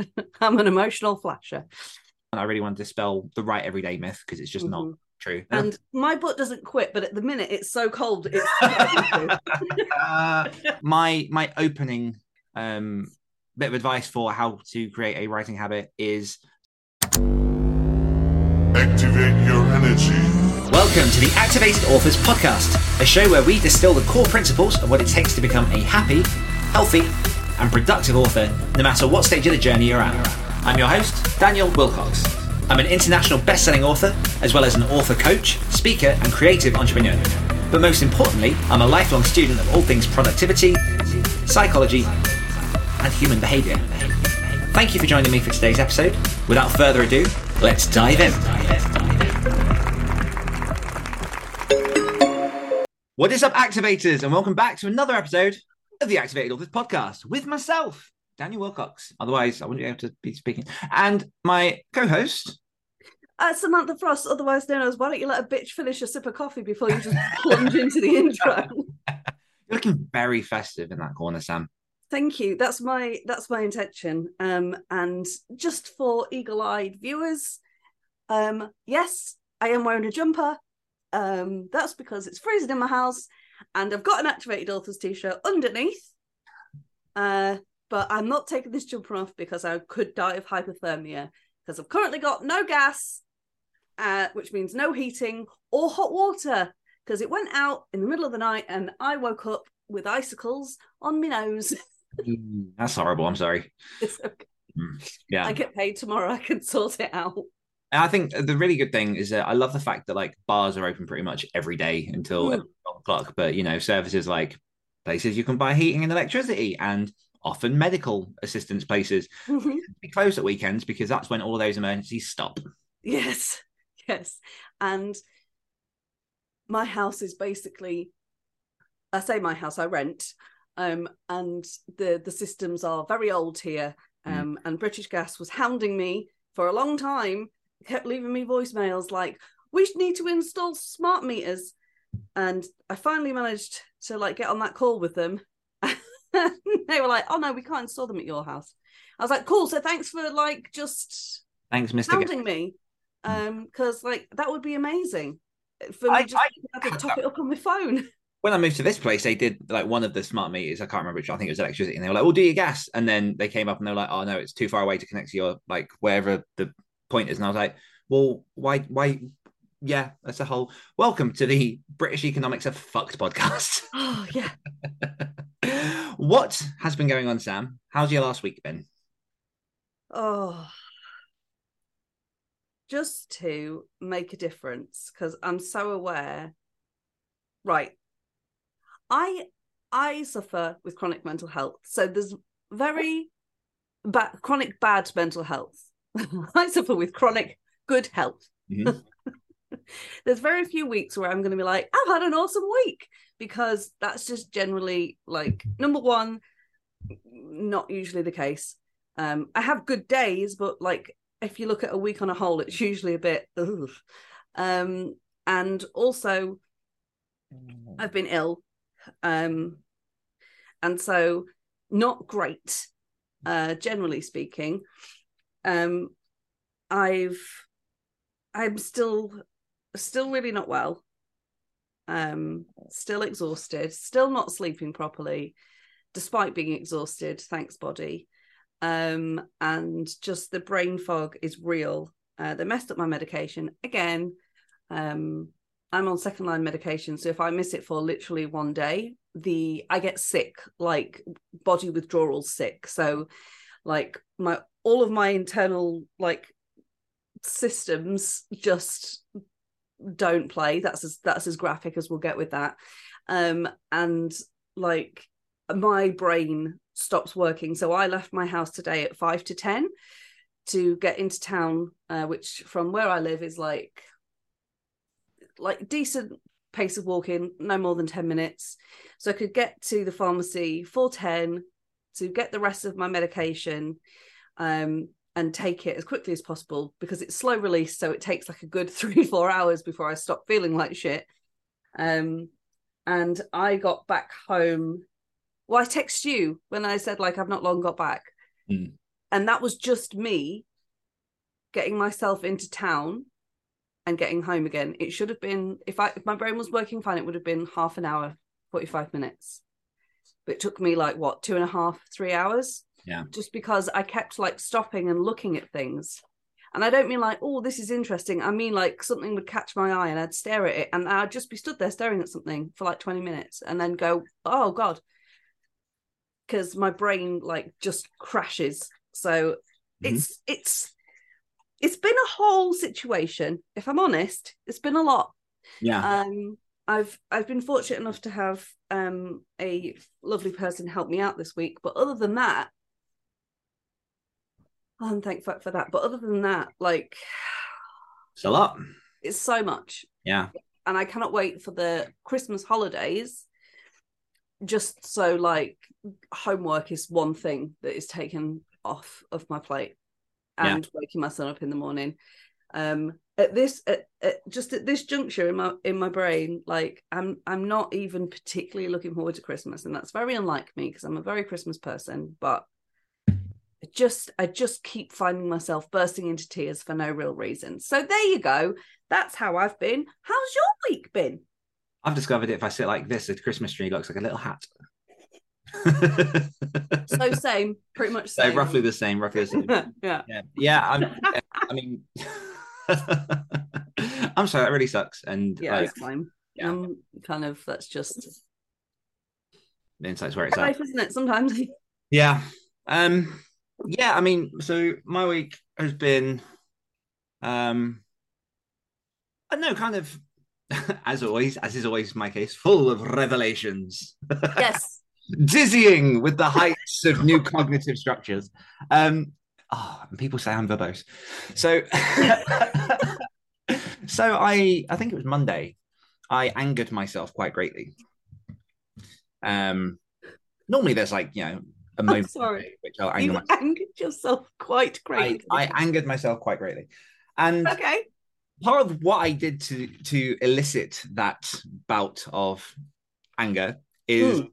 I'm an emotional flasher. And I really want to dispel the right everyday myth because it's just not Mhm. true. And my butt doesn't quit, but at the minute it's so cold. It's Uh, my my opening um bit of advice for how to create a writing habit is Activate your energy. Welcome to the Activated Authors Podcast, a show where we distill the core principles of what it takes to become a happy, healthy, and productive author, no matter what stage of the journey you're at. I'm your host, Daniel Willcocks. I'm an international best-selling author, as well as an author coach, speaker, and creative entrepreneur. But most importantly, I'm a lifelong student of all things productivity, psychology, and human behavior. Thank you for joining me for today's episode. Without further ado, let's dive in. What is up, activators, and welcome back to another episode of the Activated Authors Podcast with myself, Daniel Willcocks. Otherwise, I wouldn't be able to be speaking. And my co-host, uh, Samantha Frost, otherwise known as Why don't you let a bitch finish a sip of coffee before you just plunge into the intro? you're looking very festive in that corner, Sam. Thank you. That's my that's my intention. Um, and just for eagle-eyed viewers, um, yes, I am wearing a jumper. Um, that's because it's freezing in my house, and I've got an activated authors t-shirt underneath. Uh, but I'm not taking this jumper off because I could die of hypothermia because I've currently got no gas, uh, which means no heating or hot water because it went out in the middle of the night and I woke up with icicles on my nose. Mm, That's horrible. I'm sorry. It's okay. Mm, Yeah. I get paid tomorrow. I can sort it out. And I think the really good thing is that I love the fact that like bars are open pretty much every day until Mm. 12 o'clock. But you know, services like places you can buy heating and electricity and often medical assistance places be closed at weekends because that's when all those emergencies stop. yes, yes. And my house is basically, I say my house, I rent. Um, and the the systems are very old here. Mm. Um, and British Gas was hounding me for a long time, kept leaving me voicemails like, "We need to install smart meters," and I finally managed to like get on that call with them. they were like, "Oh no, we can't install them at your house." I was like, "Cool, so thanks for like just Thanks, Mr. Hounding me, um, because like that would be amazing for me I- just to have to top it up on my phone." when I moved to this place, they did like one of the smart meters. I can't remember which. I think it was electricity, and they were like, "Well, do your gas." And then they came up and they were like, "Oh no, it's too far away to connect to your like wherever the point is." And I was like, "Well, why? Why?" Yeah, that's a whole. Welcome to the British Economics Are Fucked podcast. Oh yeah. what has been going on, Sam? How's your last week been? Oh, just to make a difference because I'm so aware. Right, I I suffer with chronic mental health, so there's very bad chronic bad mental health. I suffer with chronic good health. Mhm. There's very few weeks where I'm going to be like, I've had an awesome week because that's just generally like number one, not usually the case. Um, I have good days, but like if you look at a week on a whole, it's usually a bit. Ugh. Um, and also, I've been ill, um, and so not great, uh, generally speaking. Um, I've, I'm still, still really not well. Um, still exhausted, still not sleeping properly, despite being exhausted. Thanks, body. Um, and just the brain fog is real. Uh, they messed up my medication again. Um, I'm on second line medication, so if I miss it for literally one day, the I get sick, like body withdrawal sick. So, like my all of my internal like systems just don't play. That's as that's as graphic as we'll get with that. Um, and like my brain stops working. So I left my house today at five to ten to get into town, uh, which from where I live is like like decent pace of walking, no more than 10 minutes. So I could get to the pharmacy for 10 to get the rest of my medication um, and take it as quickly as possible because it's slow release. So it takes like a good three, four hours before I stop feeling like shit. Um, and I got back home. Well, I text you when I said like I've not long got back. Mm. and that was just me getting myself into town and getting home again. It should have been if I if my brain was working fine, it would have been half an hour, 45 minutes. But it took me like what, two and a half, three hours? Yeah. Just because I kept like stopping and looking at things. And I don't mean like, oh, this is interesting. I mean like something would catch my eye and I'd stare at it and I'd just be stood there staring at something for like 20 minutes and then go, oh God. Because my brain like just crashes. So Mhm. it's it's it's been a whole situation. If I'm honest, it's been a lot. Yeah. Um, I've I've been fortunate enough to have um a lovely person help me out this week, but other than that, I'm thankful for that. But other than that, like it's a lot. it's so much, Yeah. and I cannot wait for the Christmas holidays. Just so like homework is one thing that is taken off of my plate, Yeah. and waking my son up in the morning. Um, at this, at, at, just at this juncture in my in my brain, like I'm I'm not even particularly looking forward to Christmas, and that's very unlike me because I'm a very Christmas person. But I just I just keep finding myself bursting into tears for no real reason. So there you go. That's how I've been. How's your week been? I've discovered if I sit like this, the Christmas tree looks like a little hat. So same, pretty much So same. roughly the same, roughly the same. yeah. Yeah, yeah. I'm, I mean, I'm sorry, that really sucks. And Yeah, like, it's fine. yeah. Um, kind of that's just the insight's where it's at. isn't it? Sometimes. Yeah. Um. Yeah. I mean, so my week has been, um, I don't know, kind of, as always, as is always my case, full of revelations. yes. dizzying with the heights of new cognitive structures. Um, oh, and people say I'm verbose. So, so I, I think it was Monday. I angered myself quite greatly. Um, normally there's like you know a moment sorry. which I'll anger You myself. angered yourself quite I, greatly. I angered myself quite greatly, and okay. part of what I did to to elicit that bout of anger is Hmm.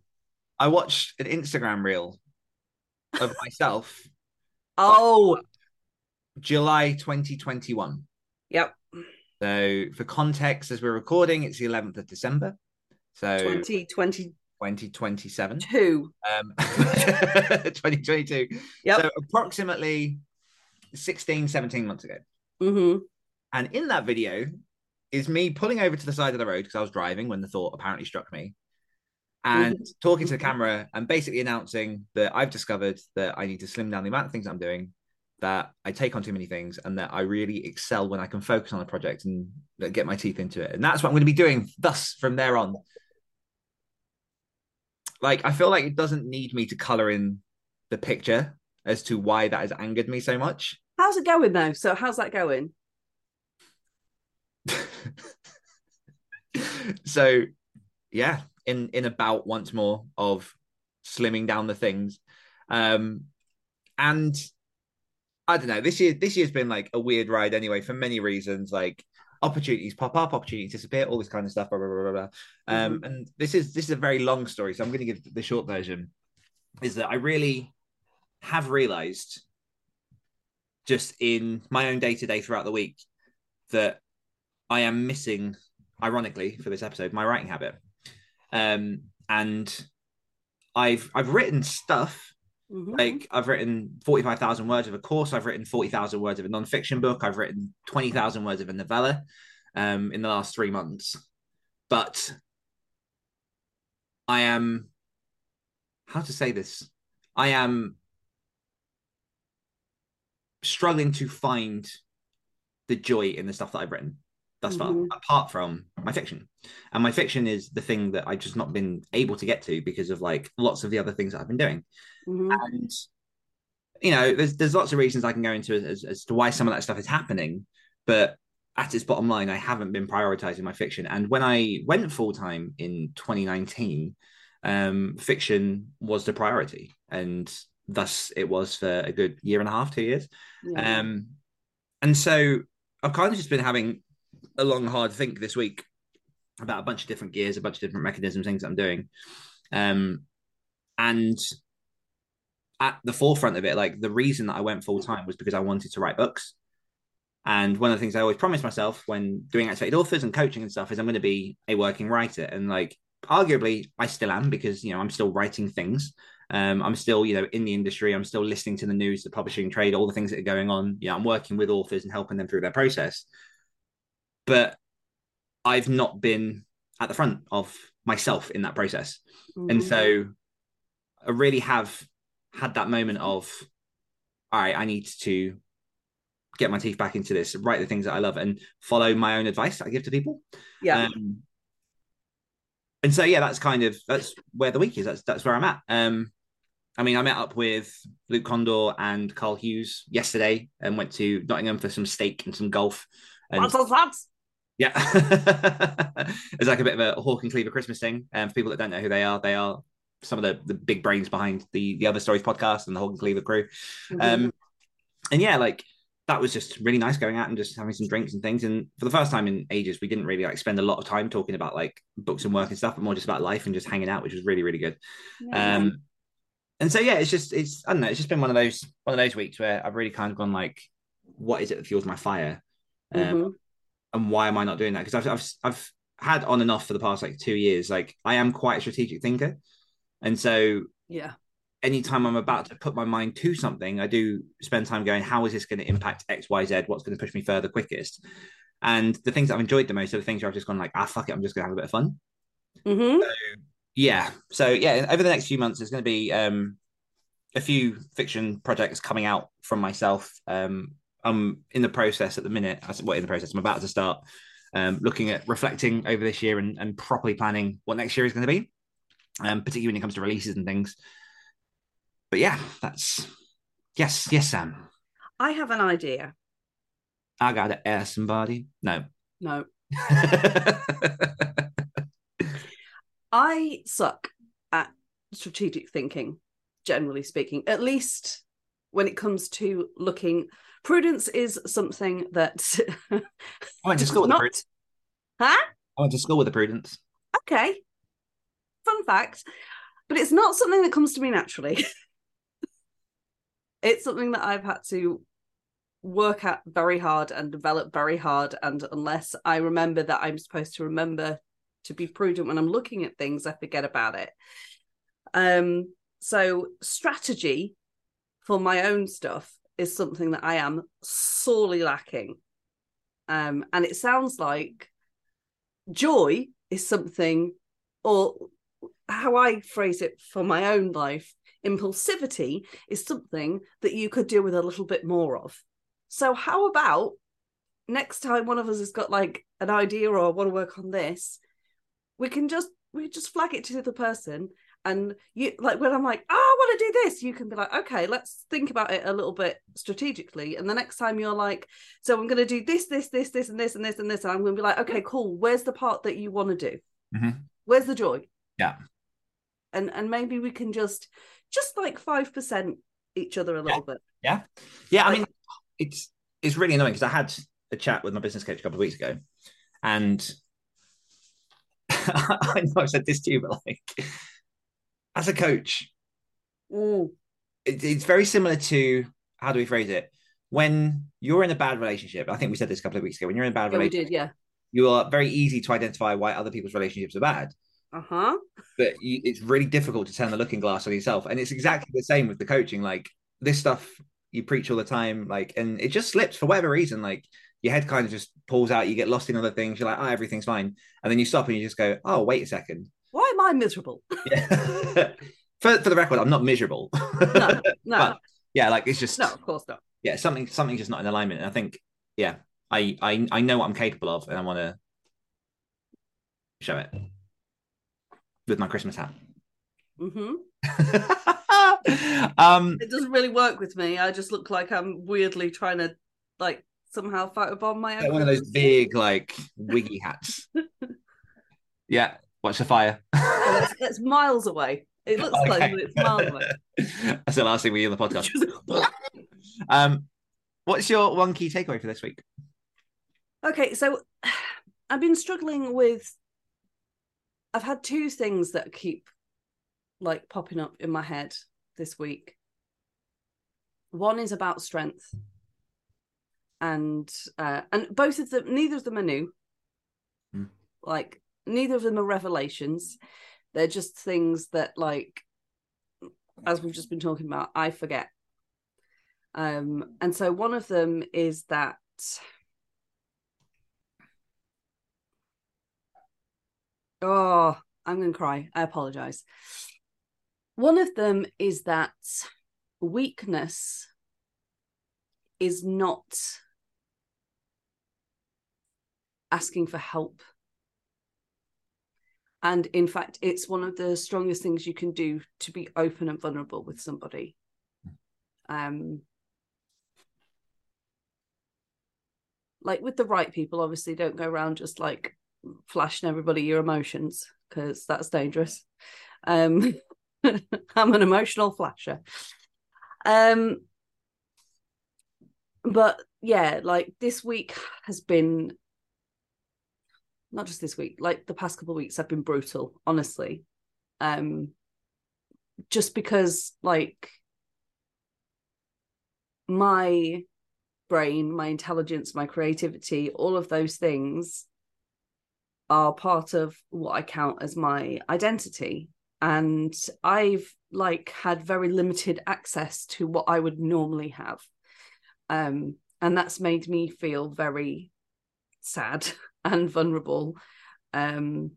I watched an Instagram reel of myself Oh, July 2021. yep. So for context, as we're recording, it's the 11th of December. So 2022. 2027. Um 2022. Yep. So approximately 16, 17 months ago. hmm And in that video is me pulling over to the side of the road because I was driving when the thought apparently struck me and mm-hmm. talking to the mm-hmm. camera and basically announcing that I've discovered that I need to slim down the amount of things I'm doing, that I take on too many things, and that I really excel when I can focus on a project and get my teeth into it. And that's what I'm going to be doing thus from there on. Like, I feel like it doesn't need me to color in the picture as to why that has angered me so much. How's it going though? So how's that going? so yeah in in about once more of slimming down the things um and i don't know this year this year's been like a weird ride anyway for many reasons like opportunities pop up opportunities disappear all this kind of stuff blah, blah, blah, blah, blah. um and this is this is a very long story so i'm going to give the short version is that i really have realized just in my own day to day throughout the week that I am missing, ironically, for this episode, my writing habit. Um, and I've I've written stuff Mhm. like I've written forty five thousand words of a course. I've written forty thousand words of a non-fiction book. I've written twenty thousand words of a novella um, in the last three months. But I am how to say this. I am struggling to find the joy in the stuff that I've written thus far, Mhm. apart from my fiction. And my fiction is the thing that I've just not been able to get to because of like lots of the other things that I've been doing. Mhm. And you know, there's there's lots of reasons I can go into as, as to why some of that stuff is happening, but at its bottom line, I haven't been prioritizing my fiction. And when I went full time in 2019, um, fiction was the priority, and thus it was for a good year and a half, two years. Yeah. Um, and so I've kind of just been having a long, hard think this week about a bunch of different gears, a bunch of different mechanisms, things I'm doing. Um, and at the forefront of it. Like the reason that I went full time was because I wanted to write books. And one of the things I always promised myself when doing activated authors and coaching and stuff is I'm going to be a working writer. And like, arguably, I still am because, you know, I'm still writing things. Um, I'm still, you know, in the industry. I'm still listening to the news, the publishing trade, all the things that are going on. You know, I'm working with authors and helping them through their process. But I've not been at the front of myself in that process. Mm-hmm. And so I really have had that moment of, all right, I need to get my teeth back into this, write the things that I love, and follow my own advice that I give to people. yeah. Um, and so yeah, that's kind of that's where the week is. That's that's where I'm at. Um, I mean, I met up with Luke Kondor and Carl Hughes yesterday and went to Nottingham for some steak and some golf. And lads. Yeah, it's like a bit of a Hawk and Cleaver Christmas thing. And for people that don't know who they are, they are some of the, the big brains behind the the other stories podcast and the Hawk and Cleaver crew. Mhm. Um, and yeah, like that was just really nice going out and just having some drinks and things. And for the first time in ages, we didn't really like spend a lot of time talking about like books and work and stuff, but more just about life and just hanging out, which was really really good. Yeah. Um, and so yeah, it's just it's I don't know, it's just been one of those one of those weeks where I've really kind of gone like, what is it that fuels my fire, um, Mhm. And why am I not doing that? Because I've, I've I've had on and off for the past like two years, like I am quite a strategic thinker, and so yeah. anytime I'm about to put my mind to something, I do spend time going, how is this going to impact X, Y, Z? What's going to push me further quickest? And the things that I've enjoyed the most are the things where I've just gone like, ah, fuck it, I'm just going to have a bit of fun. Mm-hmm. Yeah. So yeah, over the next few months, there's going to be um, a few fiction projects coming out from myself. Um, I'm in the process at the minute. I said, what in the process? I'm about to start um, looking at reflecting over this year and, and properly planning what next year is going to be, um, particularly when it comes to releases and things. But yeah, that's yes, yes, Sam. I have an idea. I gotta ask somebody. No. No, I suck at strategic thinking, generally speaking, at least when it comes to looking. Prudence is something that. I went to school with Not- the prudence. huh? I went to school with the prudence. Okay. Fun fact. But it's not something that comes to me naturally. it's something that I've had to work at very hard and develop very hard. And unless I remember that I'm supposed to remember to be prudent when I'm looking at things, I forget about it. Um, so strategy for my own stuff is something that I am sorely lacking. Um, and it sounds like joy is something, or how I phrase it for my own life, impulsivity is something that you could do with a little bit more of. So, how about next time one of us has got like an idea or want to work on this, we can just we just flag it to the person. And you like when I'm like, oh, I want to do this, you can be like, okay, let's think about it a little bit strategically. And the next time you're like, so I'm going to do this, this, this, this, and this, and this, and this, and I'm going to be like, okay, cool. Where's the part that you want to do? Mhm. Where's the joy? Yeah. And and maybe we can just just like five percent each other a little bit. Yeah. Yeah. I mean, it's it's really annoying because I had a chat with my business coach a couple of weeks ago, and I know I've said this to you, but like, as a coach, Mm, it, it's very similar to how do we phrase it? When you're in a bad relationship, I think we said this a couple of weeks ago. When you're in a bad yeah, we relationship, did, yeah. you are very easy to identify why other people's relationships are bad. Uh huh. but you, it's really difficult to turn the looking glass on yourself and it's exactly the same with the coaching like this stuff you preach all the time like and it just slips for whatever reason like your head kind of just pulls out you get lost in other things you're like oh everything's fine and then you stop and you just go oh wait a second Why am I miserable? yeah for, for the record i'm not miserable No, no, But- yeah like it's just no, of course not. yeah something something's just not in alignment and i think yeah i i, I know what i'm capable of and i want to show it with my christmas hat Mm-hmm. um It doesn't really work with me. I just look like I'm weirdly trying to like somehow photobomb my own. one of those big like wiggy hats yeah watch the fire Oh, it's, it's miles away. It looks close, but it's miles away. that's the last thing we hear on the podcast um what's your one key takeaway for this week okay, so I've been struggling with. I've had two things that keep like popping up in my head this week. one is about strength, and uh, and both of them, neither of them are new. Hmm. Like neither of them are revelations. They're just things that, like, as we've just been talking about, I forget. Um, and so one of them is that oh, I'm to cry. I apologize. One of them is that weakness is not asking for help. And in fact, it's one of the strongest things you can do to be open and vulnerable with somebody. Um, like with the right people, obviously, don't go around just like flashing everybody your emotions because that's dangerous. Um, I'm an emotional flasher. Um, but yeah, like this week has been not just this week, like the past couple of weeks have been brutal, honestly. Um, just because like my brain, my intelligence, my creativity, all of those things are part of what I count as my identity. And I've like had very limited access to what I would normally have. Um, and that's made me feel very sad and vulnerable. Um,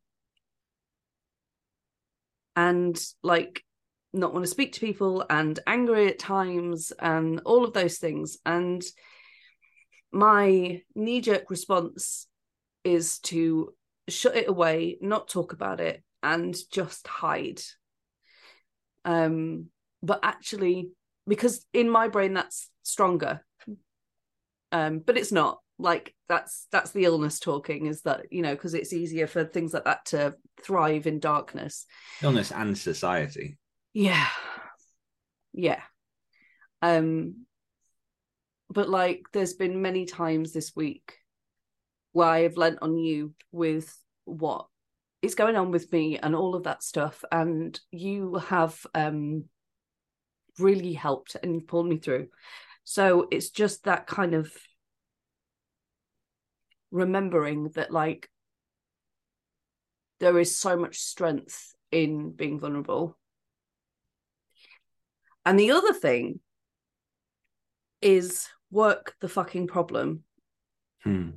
and like not want to speak to people and angry at times and all of those things. And my knee jerk response is to shut it away, not talk about it, and just hide. Um, but actually, because in my brain that's stronger. Um, but it's not like that's that's the illness talking is that you know because it's easier for things like that to thrive in darkness. Illness and society. yeah. Yeah. Um but like there's been many times this week where i've lent on you with what is going on with me and all of that stuff and you have um really helped and pulled me through. So it's just that kind of remembering that like there is so much strength in being vulnerable and the other thing is work the fucking problem. Hmm.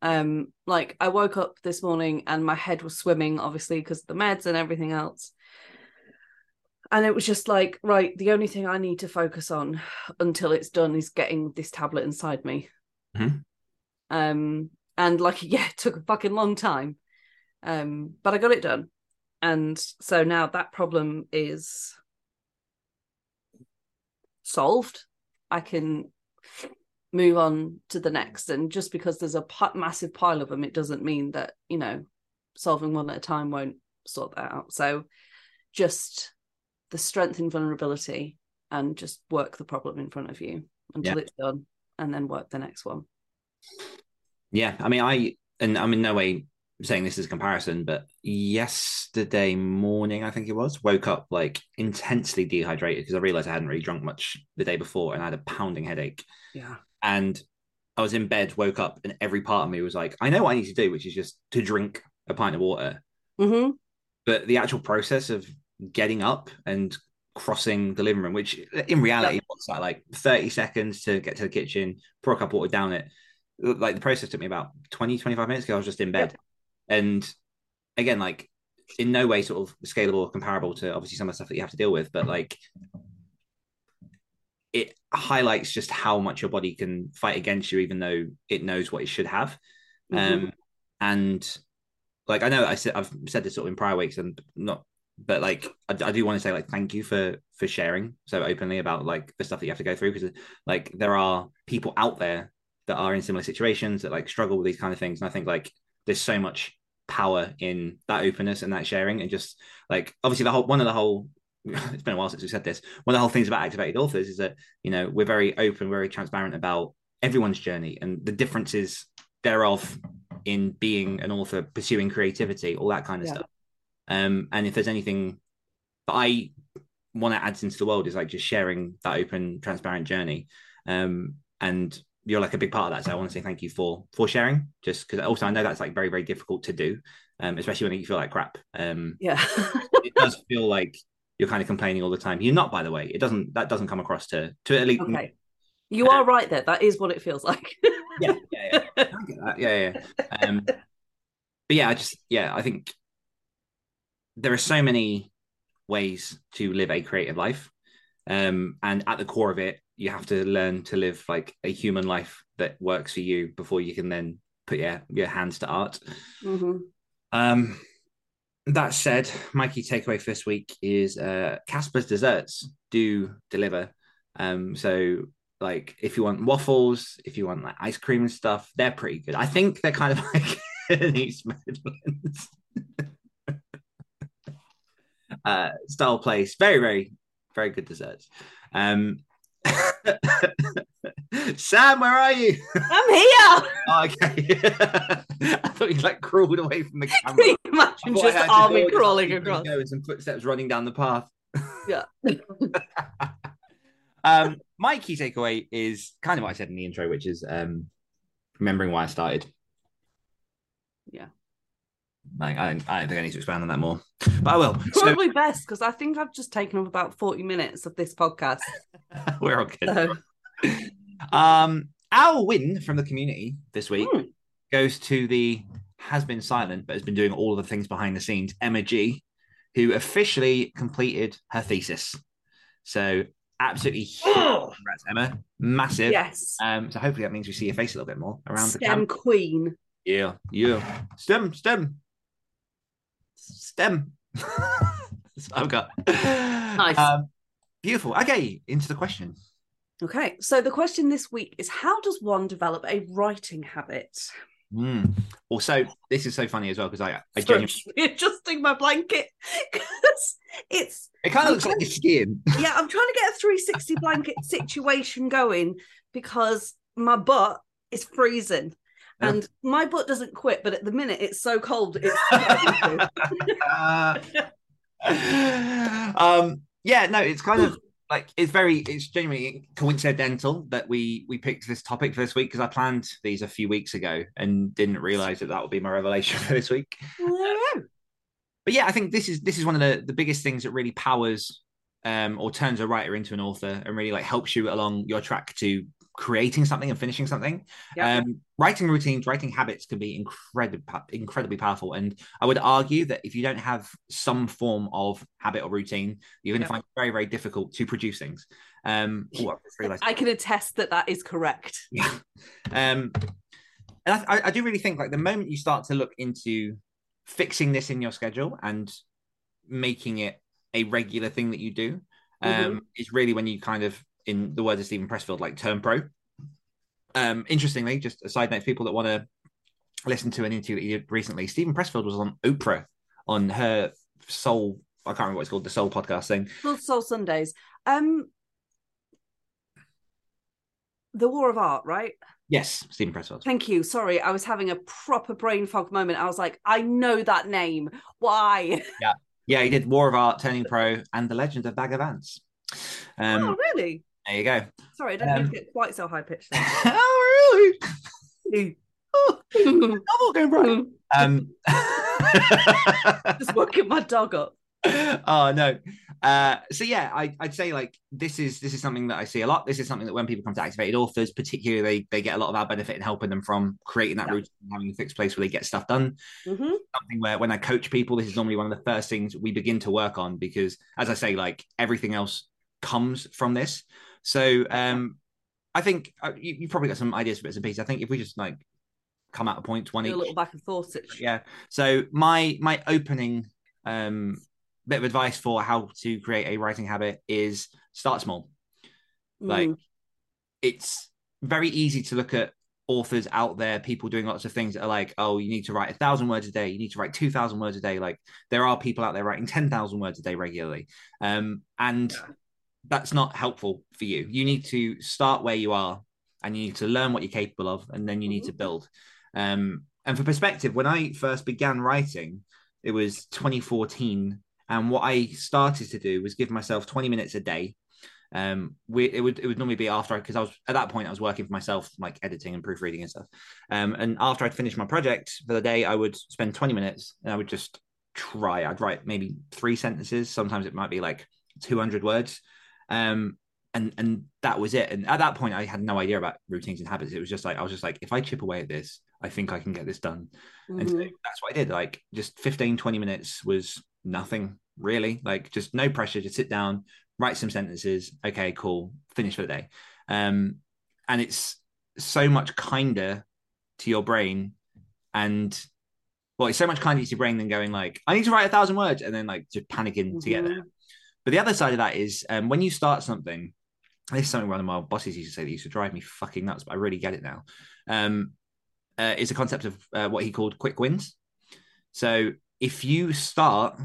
Um, like I woke up this morning and my head was swimming, obviously, because of the meds and everything else. And it was just like, right, the only thing I need to focus on until it's done is getting this tablet inside me. Mhm. Um, and like, yeah, it took a fucking long time. Um, but I got it done. And so now that problem is solved. I can move on to the next. And just because there's a massive pile of them, it doesn't mean that, you know, solving one at a time won't sort that out. So just the strength and vulnerability and just work the problem in front of you until Yeah. it's done and then work the next one. Yeah, I mean, I and I'm in no way saying this as a comparison, but yesterday morning, I think it was, woke up like intensely dehydrated because I realized I hadn't really drunk much the day before, and I had a pounding headache. Yeah. And I was in bed, woke up, and every part of me was like, I know what I need to do, which is just to drink a pint of water. Mm-hmm. But the actual process of getting up and crossing the living room, which in reality, what's that like 30 seconds to get to the kitchen, pour a cup of water down it. Like the process took me about 20, 25 minutes because I was just in bed. And again, like in no way sort of scalable or comparable to obviously some of the stuff that you have to deal with, but like it highlights just how much your body can fight against you, even though it knows what it should have. Mhm. Um, and like I know I said I've said this sort of in prior weeks and not, but like I, I do want to say like thank you for for sharing so openly about like the stuff that you have to go through because like there are people out there that are in similar situations that like struggle with these kind of things, and I think like there's so much power in that openness and that sharing and just like obviously the whole one of the whole it's been a while since we said this one of the whole things about activated authors is that you know we're very open very transparent about everyone's journey and the differences thereof in being an author pursuing creativity all that kind of Yeah. stuff um and if there's anything that i want to add into the world is like just sharing that open, transparent journey. Um, and you're like a big part of that. So I want to say thank you for for sharing. Just because also I know that's like very very difficult to do, um, especially when you feel like crap. Um, Yeah. it does feel like you're kind of complaining all the time. You're not, by the way. It doesn't. That doesn't come across to to at least. okay. You are right there. That is what it feels like. Yeah, yeah, yeah. I get that. Yeah, yeah. Um, but yeah, I just yeah, I think there are so many ways to live a creative life, um, and at the core of it, you have to learn to live like a human life that works for you before you can then put your your hands to art. hmm Um, that said, my key takeaway for this week is uh, Kaspa's desserts do deliver. Um, so like if you want waffles, if you want like ice cream and stuff, they're pretty good. I think they're kind of like an East Midlands uh, style place. Very, very, very good desserts. Um, Sam, where are you? I'm here. Oh, okay. I thought you like crawled away from the camera. Can you I imagine just army crawling across? go and some footsteps running down the path. Yeah. Um, my key takeaway is kind of what I said in the intro, which is um, remembering why I started. Yeah. Like I, I think I need to expand on that more, but I will. So Probably best because I think I've just taken up about 40 minutes of this podcast. we're all good. So, Um, our win from the community this week Hmm. goes to the has been silent but has been doing all of the things behind the scenes, Emma G, who officially completed her thesis. So absolutely huge. Congrats, Emma. Massive. yes. Um, so hopefully that means we see your face a little bit more around the STEM camera. queen. Yeah, yeah. STEM, STEM, STEM. That's what I've got. Nice. Um, beautiful. Okay, into the question. Okay. So the question this week is how does one develop a writing habit? Mm. Also, this is so funny as well because I, I Sorry, genuinely, just adjusting my blanket because it's it kind of looks like you're skiing. yeah, I'm trying to get a 360 blanket situation going because my butt is freezing. Yeah. And my butt doesn't quit, but at the minute it's so cold. It's um, yeah, no, it's kind of like it's very, it's genuinely coincidental that we we picked this topic for this week because I planned these a few weeks ago and didn't realize that that would be my revelation for this week. but yeah, I think this is this is one of the the biggest things that really powers um or turns a writer into an author and really like helps you along your track to creating something and finishing something. Um, writing routines, writing habits can be incredibly incredibly powerful. And I would argue that if you don't have some form of habit or routine, you're going to find it very very difficult to produce things. Um, oh, I I can attest that that is correct. yeah. Um, and I, I do really think like the moment you start to look into fixing this in your schedule and making it a regular thing that you do, um, Mhm. is really when you kind of, in the words of Steven Pressfield, like turn pro. Um, interestingly, just a side note, people that want to listen to an interview that he did recently, Steven Pressfield was on Oprah on her Soul. I can't remember what it's called, the Soul podcast thing. Full Soul Sundays. Um, the War of Art, right? Yes, Steven Pressfield. Thank you. Sorry, I was having a proper brain fog moment. I was like, I know that name. Why? Yeah, he did War of Art, Turning Pro, and The Legend of Bagger Vance. Um, oh, really? There you go. Sorry, I didn't um, get quite so high pitched. oh, really? Oh, double game, right? Um, Just woken my dog up. oh no. Uh, so yeah, I, I'd say like this is this is something that I see a lot. This is something that when people come to activated authors, particularly they they get a lot of our benefit in helping them from creating that Yeah. routine, having a fixed place where they get stuff done. hmm Something where when I coach people, this is normally one of the first things we begin to work on because, as I say, like everything else comes from this. So um, I think uh, you, you probably got some ideas for bits and pieces. I think if we just like come out of points one each, a little back and forth. situation. yeah. So my my opening um bit of advice for how to create a writing habit is start small. Like Mm. it's very easy to look at authors out there, people doing lots of things that are like, oh, you need to write a thousand words a day, you need to write two thousand words a day. Like there are people out there writing ten thousand words a day regularly, um, and Yeah. That's not helpful for you. You need to start where you are, and you need to learn what you're capable of, and then you need to build. Um, and for perspective, when I first began writing, it was 2014, And what I started to do was give myself 20 minutes a day. Um, we it would it would normally be after because I was at that point I was working for myself, like editing and proofreading and stuff. Um, and after I'd finished my project for the day, I would spend 20 minutes and I would just try. I'd write maybe three sentences. Sometimes it might be like 200 words. Um, and and that was it. And at that point, I had no idea about routines and habits. It was just like I was just like, if I chip away at this, I think I can get this done. And so Mhm. that's what I did. Like just 15, 20 minutes was nothing really. Like just no pressure. Just sit down, write some sentences. Okay, cool. Finish for the day. Um, and it's so much kinder to your brain and well, it's so much kinder to your brain than going like, I need to write a thousand words and then like just panicking to get there. But the other side of that is um, when you start something, this is something one of my bosses used to say that used to drive me fucking nuts, but I really get it now. Um, uh, is a concept of uh, what he called quick wins. So if you start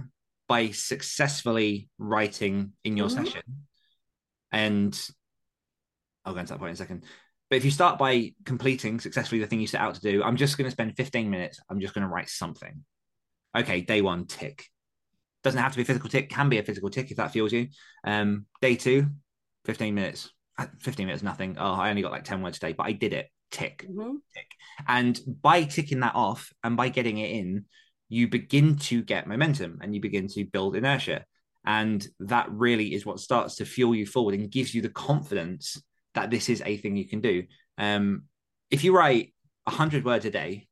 by successfully writing in your Mhm. session, and I'll go into that point in a second. But if you start by completing successfully the thing you set out to do, I'm just going to spend 15 minutes. I'm just going to write something. Okay, day one, tick. Doesn't have to be a physical tick, can be a physical tick if that fuels you. Um, day two, 15 minutes. Uh, 15 minutes, nothing. Oh, I only got like 10 words today, but I did it. Tick. Mhm. And by ticking that off and by getting it in, you begin to get momentum and you begin to build inertia. And that really is what starts to fuel you forward and gives you the confidence that this is a thing you can do. Um, if you write 100 words a day,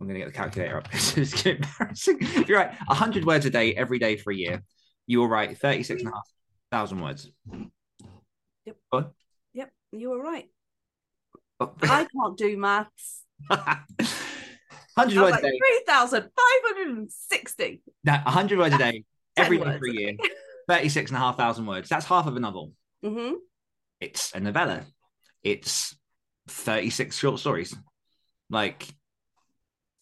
I'm going to get the calculator up because it's getting embarrassing. If you write 100 words a day every day for a year, you will write 36,500 words. Yep. What? Yep, you were right. Oh. I can't do maths. 100 words like a day. 3,560. No, 100 words a day, every day for a year, 36,500 words. That's half of a novel. hmm It's a novella. It's 36 short stories. Like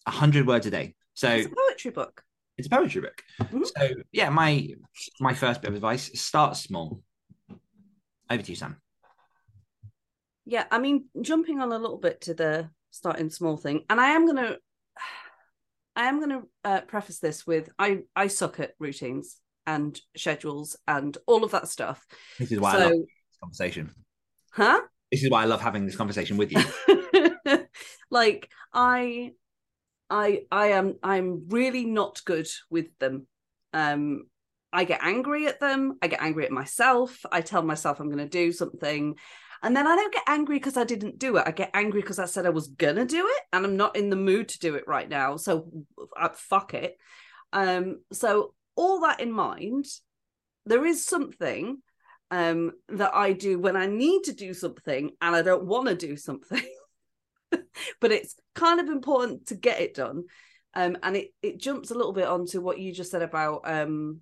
100 words a day. So It's a poetry book. it's a poetry book. Mhm. So yeah, my my first bit of advice: start small. Over to you, Sam. Yeah, I mean, jumping on a little bit to the starting small thing, and I am gonna, I am gonna uh, preface this with I I suck at routines and schedules and all of that stuff. This is why I love this conversation. huh? This is why I love having this conversation with you. like I, I, I am I'm really not good with them. Um, I get angry at them. I get angry at myself. I tell myself I'm going to do something. And then I don't get angry because I didn't do it. I get angry because I said I was going to do it and I'm not in the mood to do it right now. So uh, fuck it. Um, so, all that in mind, there is something um, that I do when I need to do something and I don't want to do something. but it's kind of important to get it done. Um, and it, it jumps a little bit onto what you just said about um,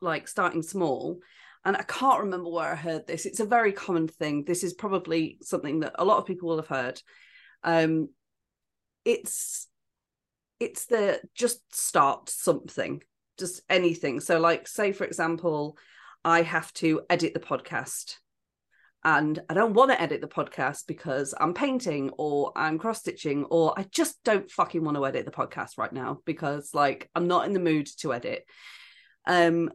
like starting small. And i can't remember where i heard this. It's a very common thing. This is probably something that a lot of people will have heard. Um it's it's the just start something just anything. So like say for example i have to edit the podcast and i don't want to edit the podcast because i'm painting or i'm cross stitching or i just don't fucking want to edit the podcast right now because like i'm not in the mood to edit. Um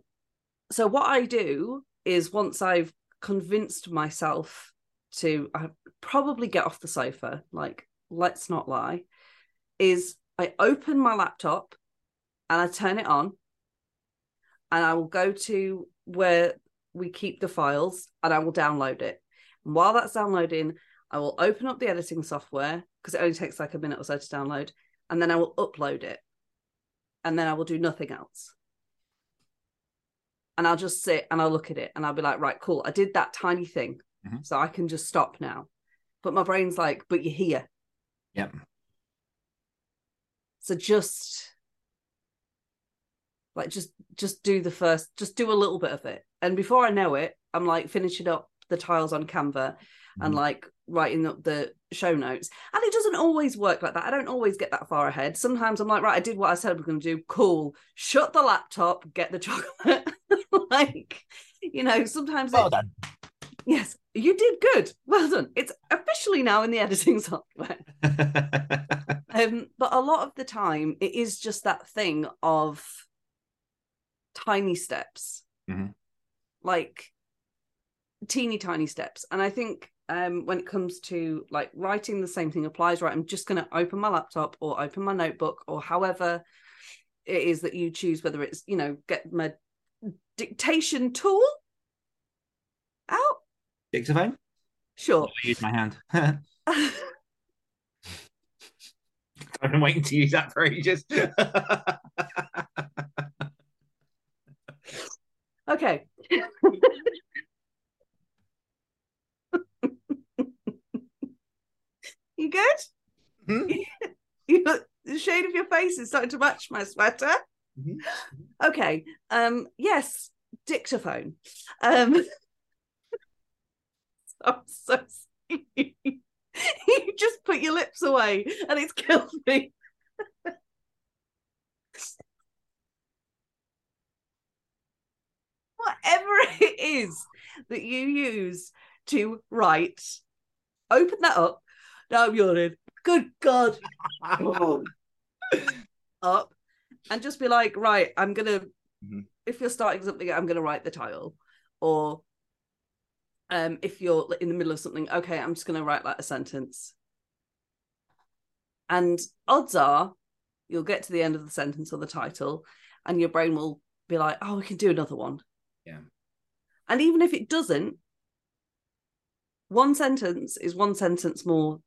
so what I do is once I've convinced myself to I probably get off the sofa, like let's not lie, is I open my laptop and I turn it on and I will go to where we keep the files and I will download it. And while that's downloading, I will open up the editing software because it only takes like a minute or so to download, and then I will upload it. And then I will do nothing else and I'll just sit and I'll look at it and I'll be like, right, cool. I did that tiny thing. Mhm. So I can just stop now. But my brain's like, but you're here. Yep. So just like just just do the first, just do a little bit of it. And before I know it, I'm like finishing up the tiles on Canva and Mhm. like writing up the show notes. And it doesn't always work like that. I don't always get that far ahead. Sometimes I'm like, right, I did what I said I was going to do. Cool. Shut the laptop, get the chocolate. like, you know, sometimes Well it, done. yes, you did good. Well done. It's officially now in the editing software. Um, but a lot of the time, it is just that thing of tiny steps, Mhm. Like teeny tiny steps. And I think um, when it comes to like writing, the same thing applies. Right, I'm just going to open my laptop or open my notebook or however it is that you choose, whether it's you know get my dictation tool out. Dictaphone? Sure. I use my hand. I've been waiting to use that for ages. okay. you good? Hmm? You look, the shade of your face is starting to match my sweater. Mhm. Okay. Um. Yes. Dictaphone. Um. I'm so you just put your lips away, and it's killed me. Whatever it is that you use to write, open that up. Now I'm yawning. Good God. up and just be like, right, I'm gonna Mhm. if you're starting something, I'm gonna write the title. Or um if you're in the middle of something, okay, I'm just gonna write like a sentence. And odds are you'll get to the end of the sentence or the title, and your brain will be like, oh, we can do another one. Yeah. And even if it doesn't, one sentence is one sentence more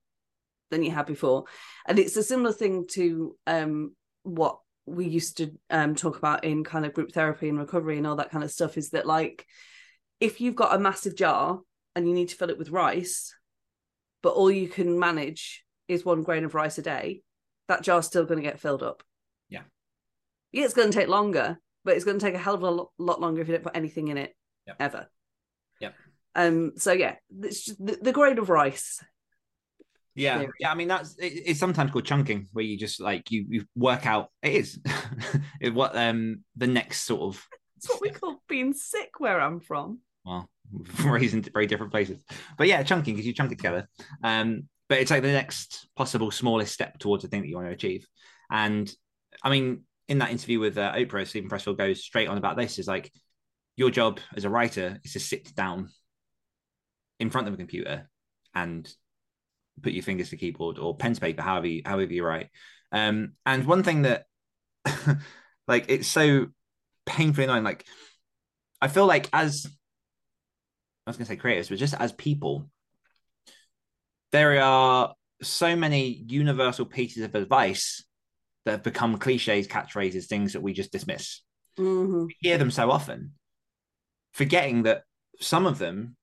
than you had before. And it's a similar thing to um, what we used to um, talk about in kind of group therapy and recovery and all that kind of stuff is that, like, if you've got a massive jar and you need to fill it with rice, but all you can manage is one grain of rice a day, that jar's still going to get filled up. Yeah. Yeah, it's going to take longer, but it's going to take a hell of a lot longer if you don't put anything in it Yep. ever. Yep. Um. So yeah, it's just the, the grain of rice. Yeah, theory. yeah. I mean, that's it, it's sometimes called chunking, where you just like you you work out. It is it, what um the next sort of It's what we call being sick where I'm from. well raised in very different places. But yeah, chunking because you chunk it together. Um, but it's like the next possible smallest step towards the thing that you want to achieve. And I mean, in that interview with uh, Oprah, Steven Pressfield goes straight on about this. Is like your job as a writer is to sit down in front of a computer and put your fingers to keyboard or pen to paper, however you, however you write. Um, and one thing that like it's so painfully annoying. Like I feel like as I was going to say creators, but just as people, there are so many universal pieces of advice that have become cliches, catchphrases, things that we just dismiss. Mhm. We hear them so often, forgetting that some of them,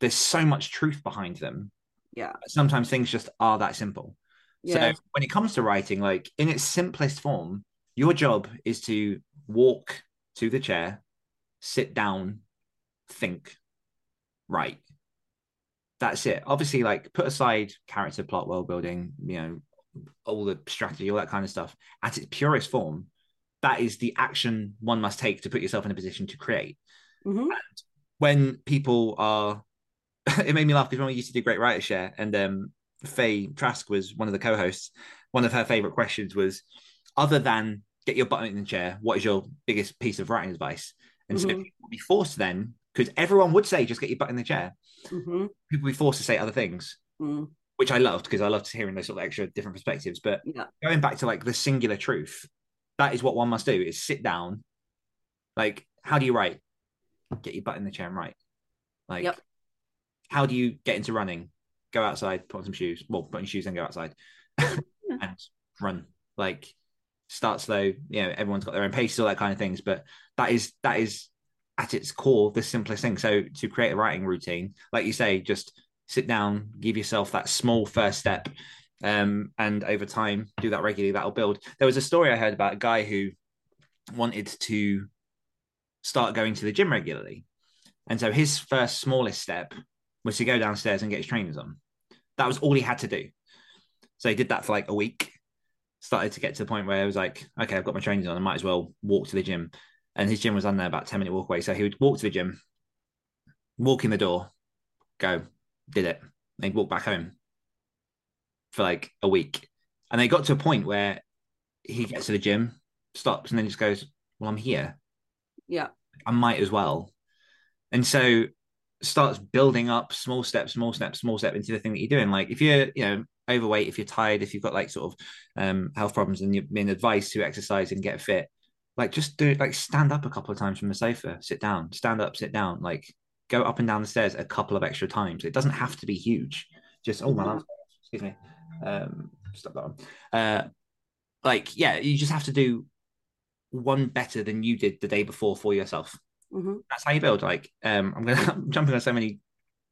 there's so much truth behind them. Yeah. Sometimes things just are that simple. Yeah. So when it comes to writing, like in its simplest form, your job is to walk to the chair, sit down, think, write. That's it. Obviously, like put aside character, plot, world building, you know, all the strategy, all that kind of stuff. At its purest form, that is the action one must take to put yourself in a position to create. Mhm. When people are, it made me laugh because when we used to do Great Writer Share, and um, Faye Trask was one of the co-hosts. One of her favorite questions was, other than get your butt in the chair, what is your biggest piece of writing advice? And so Mhm. people would be forced then, because everyone would say, just get your butt in the chair. Mhm. People would be forced to say other things, Mm. Which I loved because I loved hearing those sort of extra different perspectives. But Yeah. going back to like the singular truth, that is what one must do: is sit down. Like, how do you write? Get your butt in the chair and write. Like, Yep. how do you get into running? Go outside, put on some shoes. Well, put on shoes and go outside and run. Like, start slow. You know, everyone's got their own paces, all that kind of things. But that is that is at its core the simplest thing. So to create a writing routine, like you say, just sit down, give yourself that small first step, um, and over time do that regularly. That'll build. There was a story I heard about a guy who wanted to start going to the gym regularly, and so his first smallest step was to go downstairs and get his trainers on. That was all he had to do. So he did that for like a week. Started to get to the point where I was like, okay, I've got my trainers on. I might as well walk to the gym. And his gym was on there about 10 minute walk away. So he would walk to the gym, walk in the door, go, did it. And he'd walk back home for like a week. And they got to a point where he gets to the gym, stops, and then just goes, Well, I'm here. Yeah. I might as well. And so starts building up small steps, small steps, small step into the thing that you're doing. Like if you're, you know, overweight, if you're tired, if you've got like sort of um, health problems and you've been advised to exercise and get fit, like just do it, like stand up a couple of times from the sofa, sit down, stand up, sit down, like go up and down the stairs a couple of extra times. It doesn't have to be huge. Just, oh, my going off. excuse me. Um, stop that one. Uh, like, yeah, you just have to do one better than you did the day before for yourself hmm that's how you build. Like, um, I'm gonna I'm jumping on so many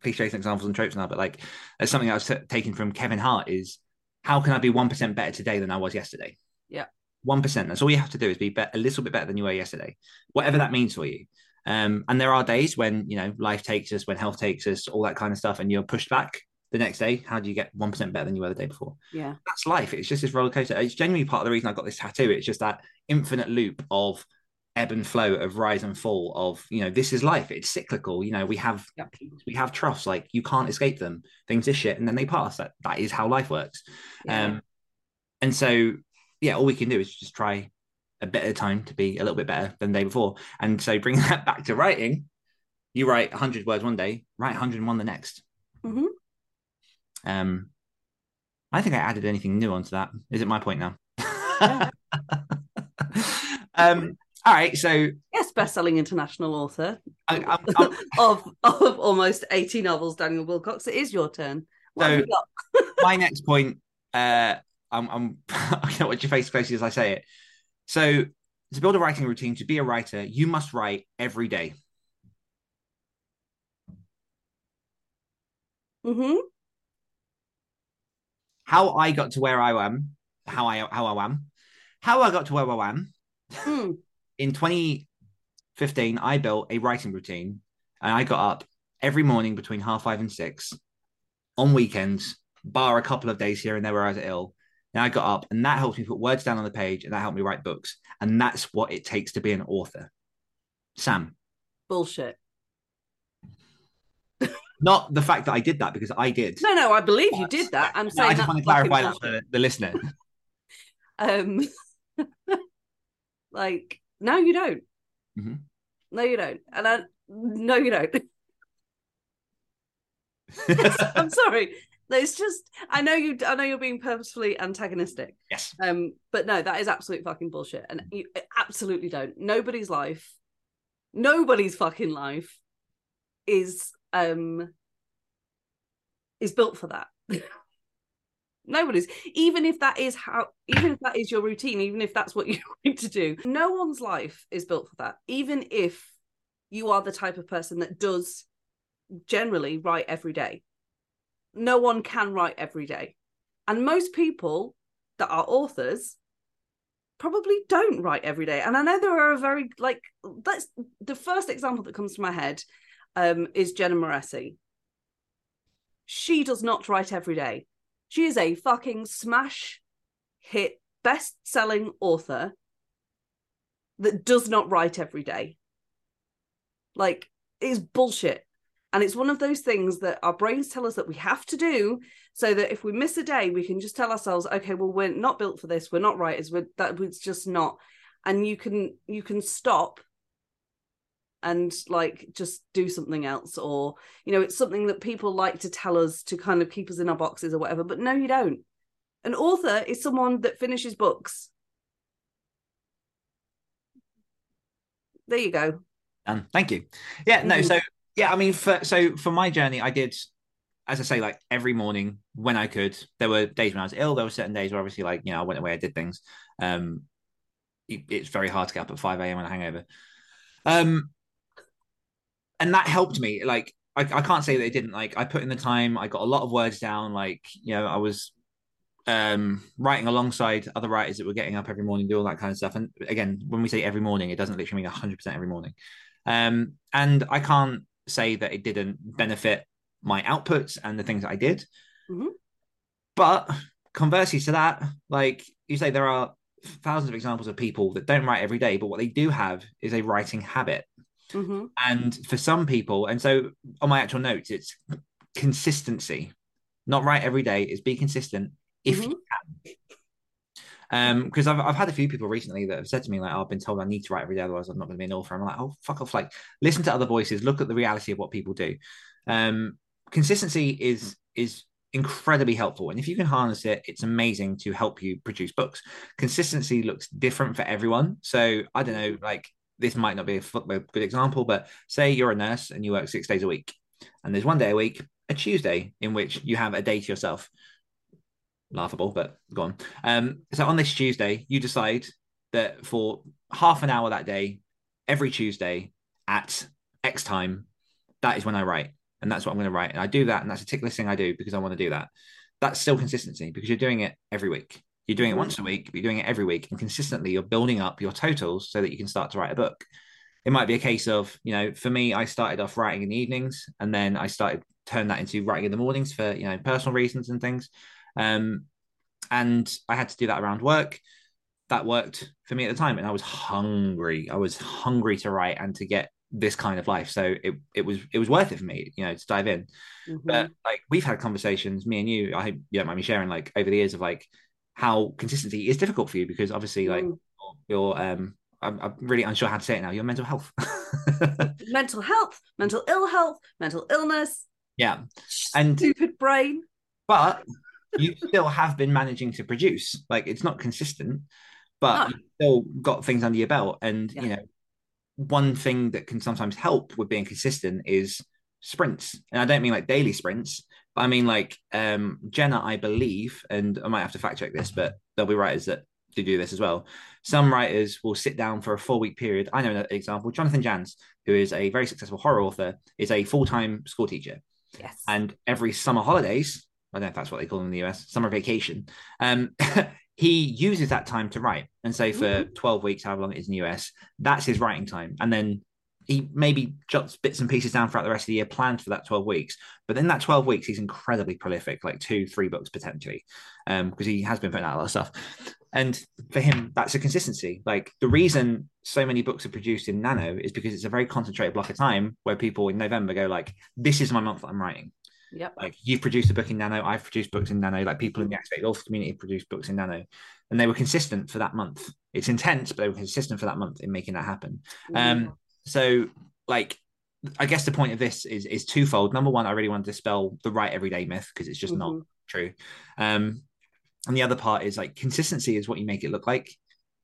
cliches and examples and tropes now, but like, there's something I was t- taking from Kevin Hart is how can I be one percent better today than I was yesterday? Yeah. one percent. That's all you have to do is be, be a little bit better than you were yesterday, whatever that means for you. Um, and there are days when you know life takes us, when health takes us, all that kind of stuff, and you're pushed back the next day. How do you get one percent better than you were the day before? Yeah. That's life. It's just this roller coaster. It's genuinely part of the reason I got this tattoo. It's just that infinite loop of ebb and flow of rise and fall of you know this is life it's cyclical you know we have Yep. we have troughs like you can't escape them things are shit and then they pass that that is how life works Yeah. um and so yeah all we can do is just try a a time to be a little bit better than the day before and so bringing that back to writing you write 100 words one day write 101 the next Mhm. um i think i added anything new onto that is it my point now Yeah. um all right so Yes, best-selling international author I, I'm, I'm, of of almost 80 novels, Daniel Willcocks. It is your turn. What So- my next point, uh, I'm, I'm I can't watch your face closely as I say it. So, to build a writing routine, to be a writer, you must write every day. hmm How I got to where I am, how I how I am, how I got to where I am. Mm. In 2015, I built a writing routine, and I got up every morning between half five and six, on weekends, bar a couple of days here and there where I was ill. And I got up, and that helped me put words down on the page, and that helped me write books. And that's what it takes to be an author. Sam, Bullshit. not the fact that I did that because I did. No, no, I believe you did that. I'm No, saying I just want to clarify that for the listener. Um, like, no, you don't. Mhm. No, you don't. And I, no, you don't. I'm sorry. It's just I know you. I know you're being purposefully antagonistic. yes. Um, but no, that is absolute fucking bullshit, and you absolutely don't. Nobody's life, nobody's fucking life, is um is built for that. Nobody's, even if that is how, even if that is your routine, even if that's what you're going to do, no one's life is built for that. Even if you are the type of person that does generally write every day, no one can write every day. And most people that are authors probably don't write every day. And I know there are a very like that's the first example that comes to my head um is Jenna Moreci. She does not write every day. She is a fucking smash hit best-selling author that does not write every day. Like it's bullshit. And it's one of those things that our brains tell us that we have to do so that if we miss a day, we can just tell ourselves, okay, well, we're not built for this. We're not writers. We're that it's just not. And you can you can stop and like just do something else, or you know, it's something that people like to tell us to kind of keep us in our boxes or whatever. But no, you don't. An author is someone that finishes books. There you go. Um, thank you. Yeah, no, Mhm. so yeah, I mean, for so for my journey, I did, as I say, like every morning when I could. There were days when I was ill. There were certain days where obviously, like you know, I went away, I did things. Um, it- it's very hard to get up at five a.m. on a hangover. Um, and that helped me. Like, I, I can't say that it didn't. Like, I put in the time. I got a lot of words down. Like, you know, I was um writing alongside other writers that were getting up every morning do all that kind of stuff and again when we say every morning it doesn't literally mean 100% every morning um and i can't say that it didn't benefit my outputs and the things that i did. Mhm. but conversely to that like you say there are thousands of examples of people that don't write every day but what they do have is a writing habit. Hmm and for some people and so on my actual notes it's consistency. Not write every day is be consistent. If Mhm. you can Um, because I've I've had a few people recently that have said to me like, oh, I've been told I need to write every day, otherwise I'm not going to be an author. I'm like, oh, fuck off! Like, listen to other voices, look at the reality of what people do. Um, consistency is is incredibly helpful, and if you can harness it, it's amazing to help you produce books. Consistency looks different for everyone, so I don't know, like this might not be a good example, but say you're a nurse and you work six days a week, and there's one day a week, a Tuesday, in which you have a day to yourself. Laughable, but go on. Um, so on this Tuesday, you decide that for half an hour that day, every Tuesday at X time, that is when I write. And that's what I'm going to write. And I do that. And that's a tick list thing I do because I want to do that. That's still consistency because you're doing it every week. You're doing it once a week, but you're doing it every week. And consistently, you're building up your totals so that you can start to write a book. It might be a case of, you know, for me, I started off writing in the evenings and then I started turn that into writing in the mornings for, you know, personal reasons and things. Um, and I had to do that around work. That worked for me at the time. And I was hungry. I was hungry to write and to get this kind of life. So it it was it was worth it for me, you know, to dive in. Mhm. But like we've had conversations, me and you, I hope you don't mind me sharing, like over the years of like how consistency is difficult for you because obviously like Mm. your um I'm, I'm really unsure how to say it now, your mental health. mental health, mental ill health, mental illness, yeah. And stupid brain. but you still have been managing to produce. Like it's not consistent, but No. you've still got things under your belt. And Yeah. you know, one thing that can sometimes help with being consistent is sprints. And I don't mean like daily sprints, but I mean like um Jenna, I believe, and I might have to fact check this, but there'll be writers that do do this as well. Some writers will sit down for a four week period. I know an example. Jonathan Janz, who is a very successful horror author, is a full time school teacher Yes. and every summer holidays i don't know if that's what they call them in the us summer vacation. Um he uses that time to write. And say for 12 weeks however long it is in the us that's his writing time. And then he maybe jots bits and pieces down throughout the rest of the year planned for that 12 weeks. But in that 12 weeks he's incredibly prolific like two three books potentially um because he has been putting out a lot of stuff. And for him that's a consistency. Like the reason so many books are produced in nano is because it's a very concentrated block of time where people in november go like this is my month that i'm writing Yep. like you've produced a book in nano i've produced books in nano like people in the activate golf community produced books in nano and they were consistent for that month it's intense but they were consistent for that month in making that happen Mm-hmm. um so like i guess the point of this is is twofold number one i really want to dispel the right everyday myth because it's just not Mhm. true um and the other part is like consistency is what you make it look like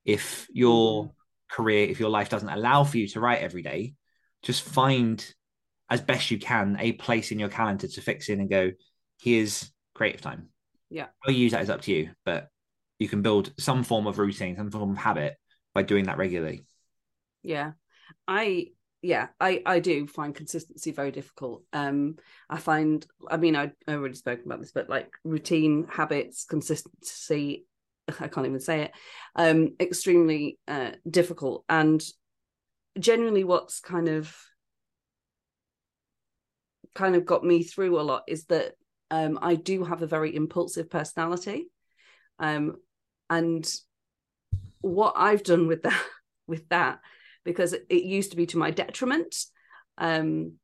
if your Mhm. career if your life doesn't allow for you to write every day just find as best you can a place in your calendar to fix in and go here's creative time. Yeah. how you use that is up to you but you can build some form of routine some form of habit by doing that regularly. Yeah. I yeah i i do find consistency very difficult. Um i find i mean i, I already spoken about this but like routine habits consistency i can't even say it um extremely uh difficult. And generally what's kind of kind of got me through a lot is that um i do have a very impulsive personality. Um and what i've done with that with that because it used to be to my detriment um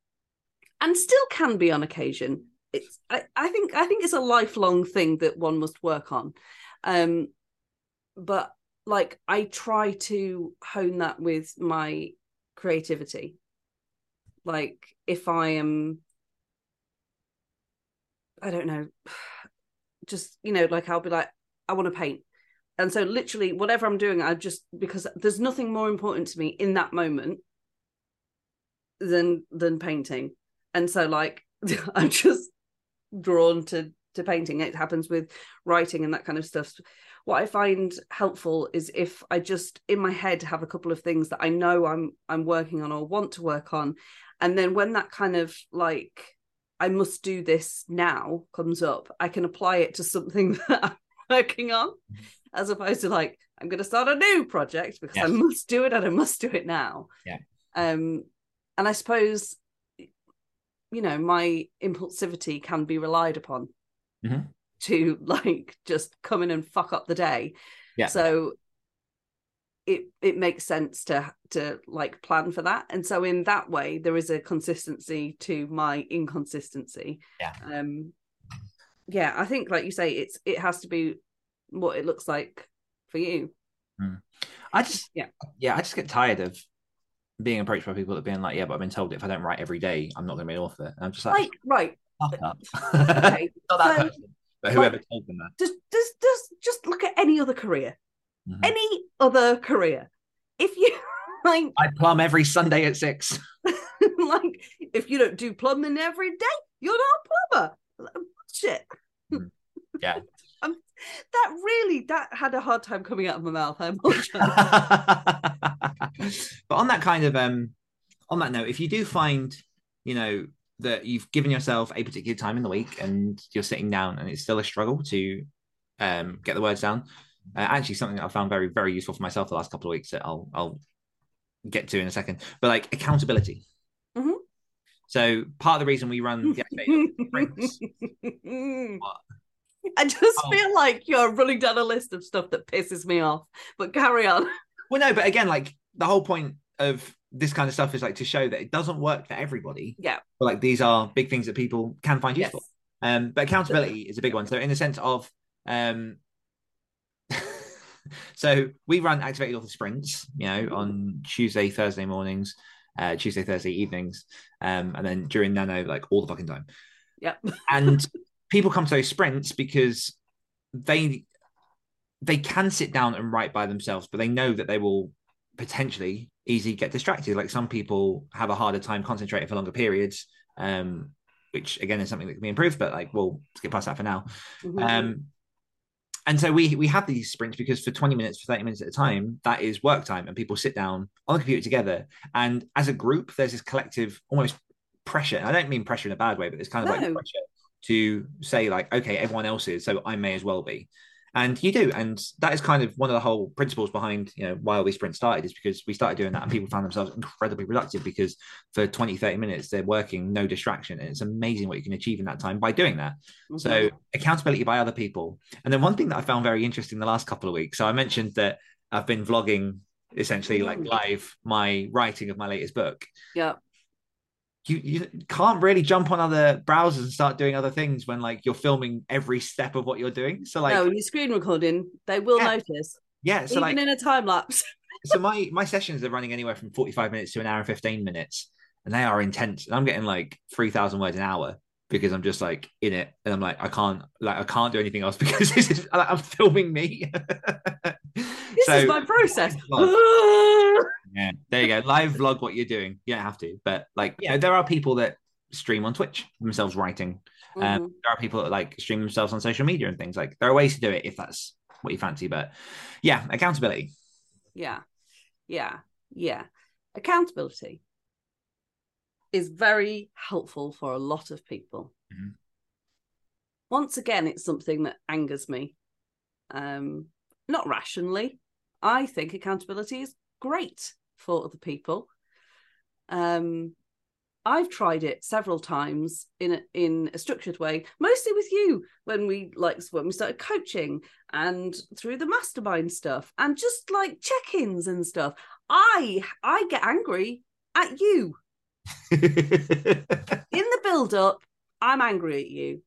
and still can be on occasion. It's I, I think i think it's a lifelong thing that one must work on. Um but like i try to hone that with my creativity. Like if i am i don't know just you know like i'll be like i want to paint. And so literally whatever i'm doing i just because there's nothing more important to me in that moment than than painting. And so like i'm just drawn to to painting. It happens with writing and that kind of stuff. What i find helpful is if i just in my head have a couple of things that i know i'm i'm working on or want to work on. And then when that kind of like i must do this now comes up i can apply it to something that i'm working on as opposed to like i'm going to start a new project because i must do it and i must do it now Yeah. um and i suppose you know my impulsivity can be relied upon Mhm. to like just come in and fuck up the day Yeah. so it it makes sense to to like plan for that and so in that way there is a consistency to my inconsistency Yeah. um yeah i think like you say it's it has to be what it looks like for you. I just Yeah. yeah, I just get tired of being approached by people that being like, yeah, but I've been told if I don't write every day, I'm not going to be an author. And I'm just like, Like, right, fuck up. okay, not that so- person, but whoever told them that. just just just just look at any other career, Mhm. any other career. If you like, I plumb every Sunday at six. like, if you don't do plumbing every day, you're not a plumber. Shit. Mm. Yeah. Um, that really that had a hard time coming out of my mouth. I apologize. but on that kind of um on that note if you do find you know that you've given yourself a particular time in the week and you're sitting down and it's still a struggle to um get the words down uh, actually something that i found very very useful for myself the last couple of weeks that i'll i'll get to in a second but like accountability Mhm. so part of the reason we run the I just Oh. feel like you're running down a list of stuff that pisses me off. But carry on. Well, no, but again, like the whole point of this kind of stuff is like to show that it doesn't work for everybody. Yeah. But like these are big things that people can find Yes. useful. Um, but accountability is a big one. So in the sense of um so we run activated author sprints, you know, on Tuesday, Thursday mornings, uh Tuesday, Thursday evenings, um, and then during nano, like all the fucking time. Yep. And people come to those sprints because they they can sit down and write by themselves, but they know that they will potentially easily get distracted. Like some people have a harder time concentrating for longer periods, um, which again is something that can be improved. But like we'll skip past that for now. Mm-hmm. Um, and so we we have these sprints because for 20 minutes, for 30 minutes at a time, that is work time, and people sit down on the computer together. And as a group, there's this collective almost pressure. And I don't mean pressure in a bad way, but it's kind of like pressure to say like, okay, everyone else is, so I may as well be. And you do, and that is kind of one of the whole principles behind you know why all these sprints started is because we started doing that and people found themselves incredibly productive because for 20 30 minutes they're working no distraction and it's amazing what you can achieve in that time by doing that Mm-hmm. so accountability by other people. And then one thing that I found very interesting the last couple of weeks. So I mentioned that I've been vlogging essentially like Mm. live my writing of my latest book. yeah. You you can't really jump on other browsers and start doing other things when like you're filming every step of what you're doing. So like no, when you're screen recording, they will Yeah. notice. yeah, so Even like in a time lapse. so my my sessions are running anywhere from 45 minutes to an hour and 15 minutes and they are intense and i'm getting like 3000 words an hour because i'm just like in it and i'm like i can't like i can't do anything else because this is like, i'm filming me This is my process. yeah there you go live vlog what you're doing you don't have to but like you know there are people that stream on twitch themselves writing um, Mhm. there are people that like stream themselves on social media and things like there are ways to do it if that's what you fancy but yeah accountability Yeah. Yeah. Yeah. Accountability is very helpful for a lot of people. Mhm. Once again, it's something that angers me. Um, not rationally. I think accountability is great for other people. Um, I've tried it several times in a, in a structured way, mostly with you when we like when we started coaching and through the mastermind stuff and just like check-ins and stuff. I I get angry at you in the build-up. I'm angry at you,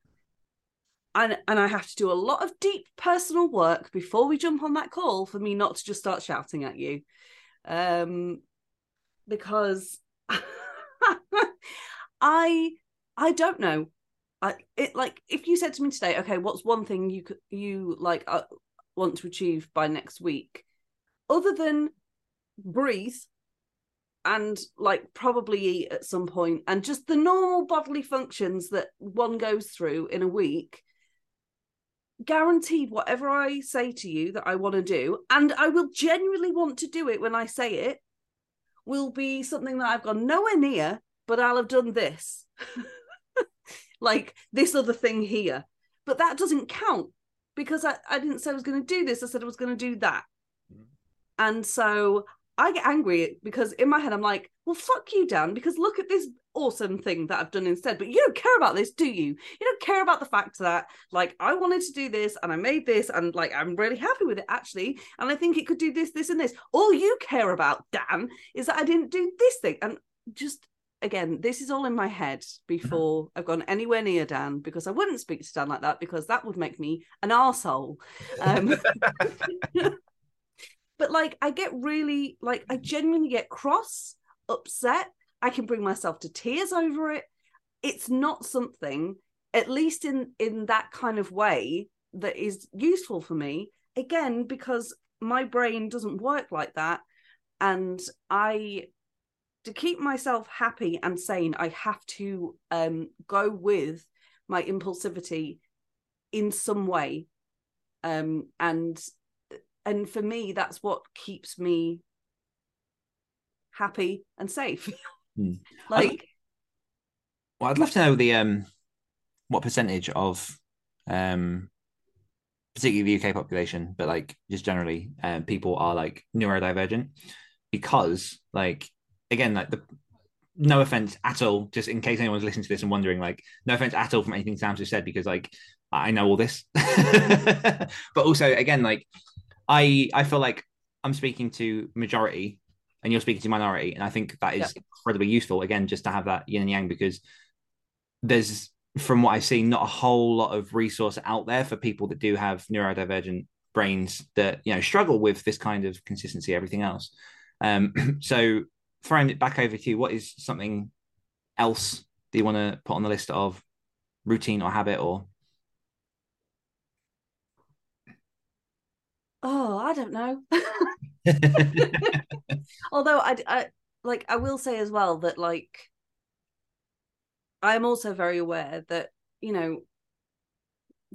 and and I have to do a lot of deep personal work before we jump on that call for me not to just start shouting at you, um, because I I don't know. I it like if you said to me today, okay, what's one thing you you like uh, want to achieve by next week, other than breathe and like probably eat at some point and just the normal bodily functions that one goes through in a week guaranteed whatever i say to you that i want to do and i will genuinely want to do it when i say it will be something that i've gone nowhere near but i'll have done this. Like this other thing here. But that doesn't count because i, I didn't say i was going to do this i said i was going to do that. Mm. And so I get angry because in my head I'm like, well, fuck you, Dan, because look at this awesome thing that I've done instead. But you don't care about this, do you? You don't care about the fact that, like, I wanted to do this and I made this and, like, I'm really happy with it actually. And I think it could do this, this, and this. All you care about, Dan, is that I didn't do this thing. And just, again, this is all in my head before I've gone anywhere near Dan because I wouldn't speak to Dan like that because that would make me an arsehole. Um, but like I get really like I genuinely get cross, upset. I can bring myself to tears over it. It's not something, at least in in that kind of way, that is useful for me. Again, because my brain doesn't work like that, and I to keep myself happy and sane, I have to um go with my impulsivity in some way um and and for me that's what keeps me happy and safe Hmm. like Well, I'd love to know the um what percentage of um particularly the UK population, but like just generally, um, people are like neurodivergent because like again, like the no offense at all, just in case anyone's listening to this and wondering, like, no offense at all from anything Sam just said, because like I know all this. but also again, like I I feel like I'm speaking to majority and you're speaking to minority. And I think that is incredibly useful, again, just to have that yin and yang because there's from what I've seen, not a whole lot of resource out there for people that do have neurodivergent brains that you know struggle with this kind of consistency, everything else. Um, so throwing it back over to you, what is something else do you want to put on the list of routine or habit or oh i don't know although I, I like i will say as well that like i'm also very aware that you know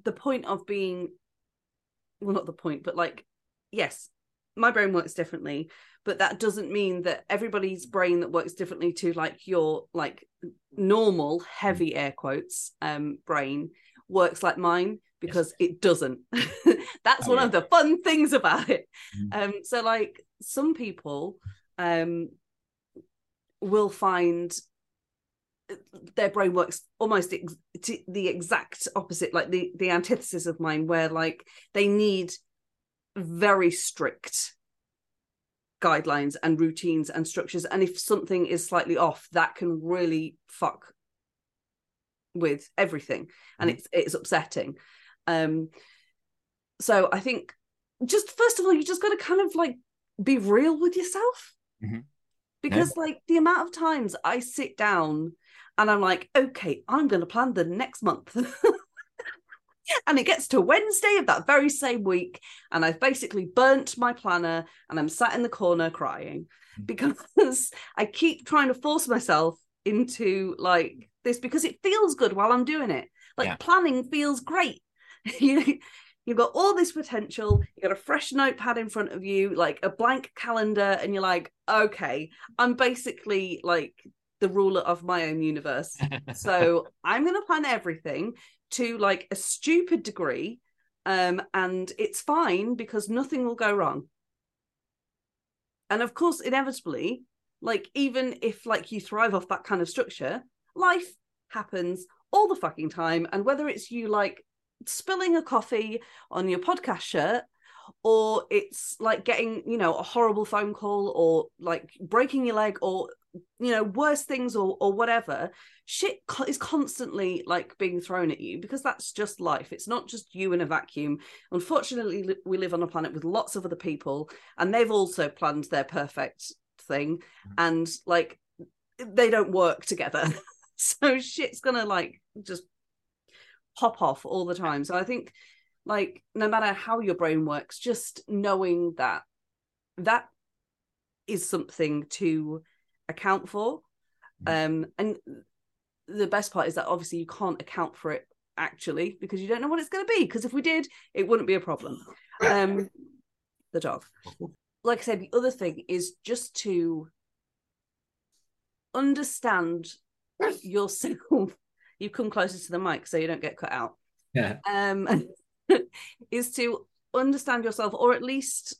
the point of being well not the point but like yes my brain works differently but that doesn't mean that everybody's brain that works differently to like your like normal heavy air quotes um brain works like mine because it doesn't. That's Oh, one yeah. of the fun things about it. Mhm. um so like some people um will find their brain works almost ex- the exact opposite like the the antithesis of mine where like they need very strict guidelines and routines and structures. And if something is slightly off that can really fuck with everything. And it's it's upsetting um so i think just first of all you just got to kind of like be real with yourself. Mhm. because like the amount of times i sit down and i'm like okay i'm going to plan the next month. And it gets to wednesday of that very same week and i've basically burnt my planner and i'm sat in the corner crying. Because i keep trying to force myself into like this because it feels good while i'm doing it. Like Yeah. planning feels great you you've got all this potential you got a fresh notepad in front of you like a blank calendar and you're like okay i'm basically like the ruler of my own universe. So i'm going to plan everything to like a stupid degree um and it's fine because nothing will go wrong. And of course inevitably like even if like you thrive off that kind of structure life happens all the fucking time and whether it's you like spilling a coffee on your podcast shirt or it's like getting you know a horrible phone call or like breaking your leg or you know worse things or or whatever shit co- is constantly like being thrown at you because that's just life. It's not just you in a vacuum. Unfortunately li- we live on a planet with lots of other people and they've also planned their perfect thing mm-hmm. and like they don't work together. So shit's gonna like just pop off all the time. So i think like no matter how your brain works just knowing that that is something to account for. Um and the best part is that obviously you can't account for it actually because you don't know what it's going to be because if we did it wouldn't be a problem. Um the dog. Like i said the other thing is just to understand yourself you come closer to the mic so you don't get cut out. Yeah. Um is to understand yourself or at least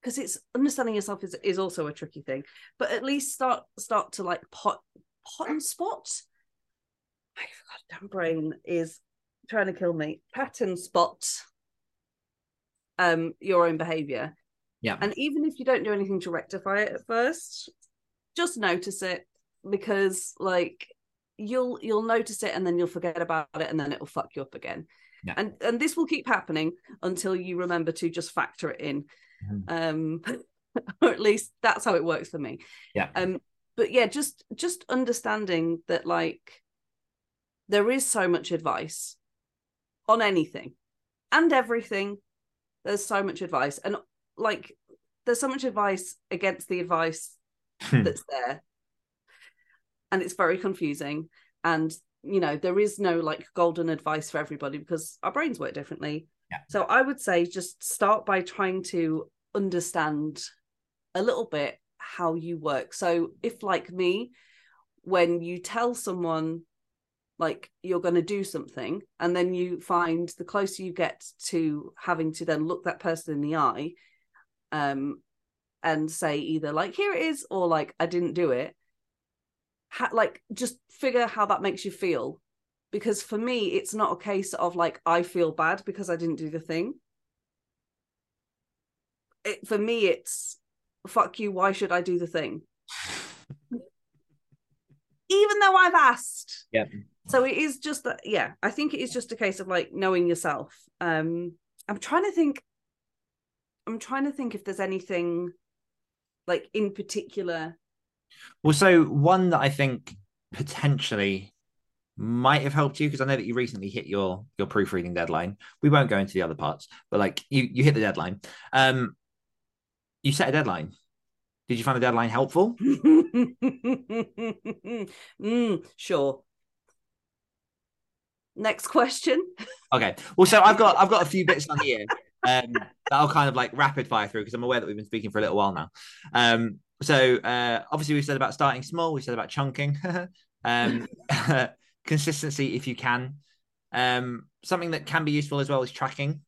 because it's understanding yourself is is also a tricky thing but at least start start to like pot pot and spot. My goddamn brain is trying to kill me. Pattern spot um your own behavior. Yeah. And even if you don't do anything to rectify it at first just notice it because like you'll you'll notice it and then you'll forget about it and then it'll fuck you up again Yeah. and and this will keep happening until you remember to just factor it in Mhm. um or at least that's how it works for me Yeah. um but yeah just just understanding that like there is so much advice on anything and everything there's so much advice and like there's so much advice against the advice Hmm. that's there and it's very confusing. And you know there is no like golden advice for everybody because our brains work differently. Yeah. so i would say just start by trying to understand a little bit how you work. So if like me when you tell someone like you're going to do something and then you find the closer you get to having to then look that person in the eye um and say either like here it is or like i didn't do it ha- like just figure how that makes you feel. Because for me it's not a case of like i feel bad because i didn't do the thing. It, for me it's fuck you why should i do the thing? Even though i've asked. Yeah. so it is just that yeah i think it is just a case of like knowing yourself. Um i'm trying to think i'm trying to think if there's anything like in particular Well, so one that I think potentially might have helped you because I know that you recently hit your your proofreading deadline. We won't go into the other parts, but like you you hit the deadline. Um, you set a deadline. Did you find the deadline helpful? mm, sure next question Okay. Well, so I've got I've got a few bits on here um, that I'll kind of like rapid fire through because I'm aware that we've been speaking for a little while now. Um, so uh, obviously we said about starting small. We said about chunking, um, consistency if you can. Um, something that can be useful as well is tracking.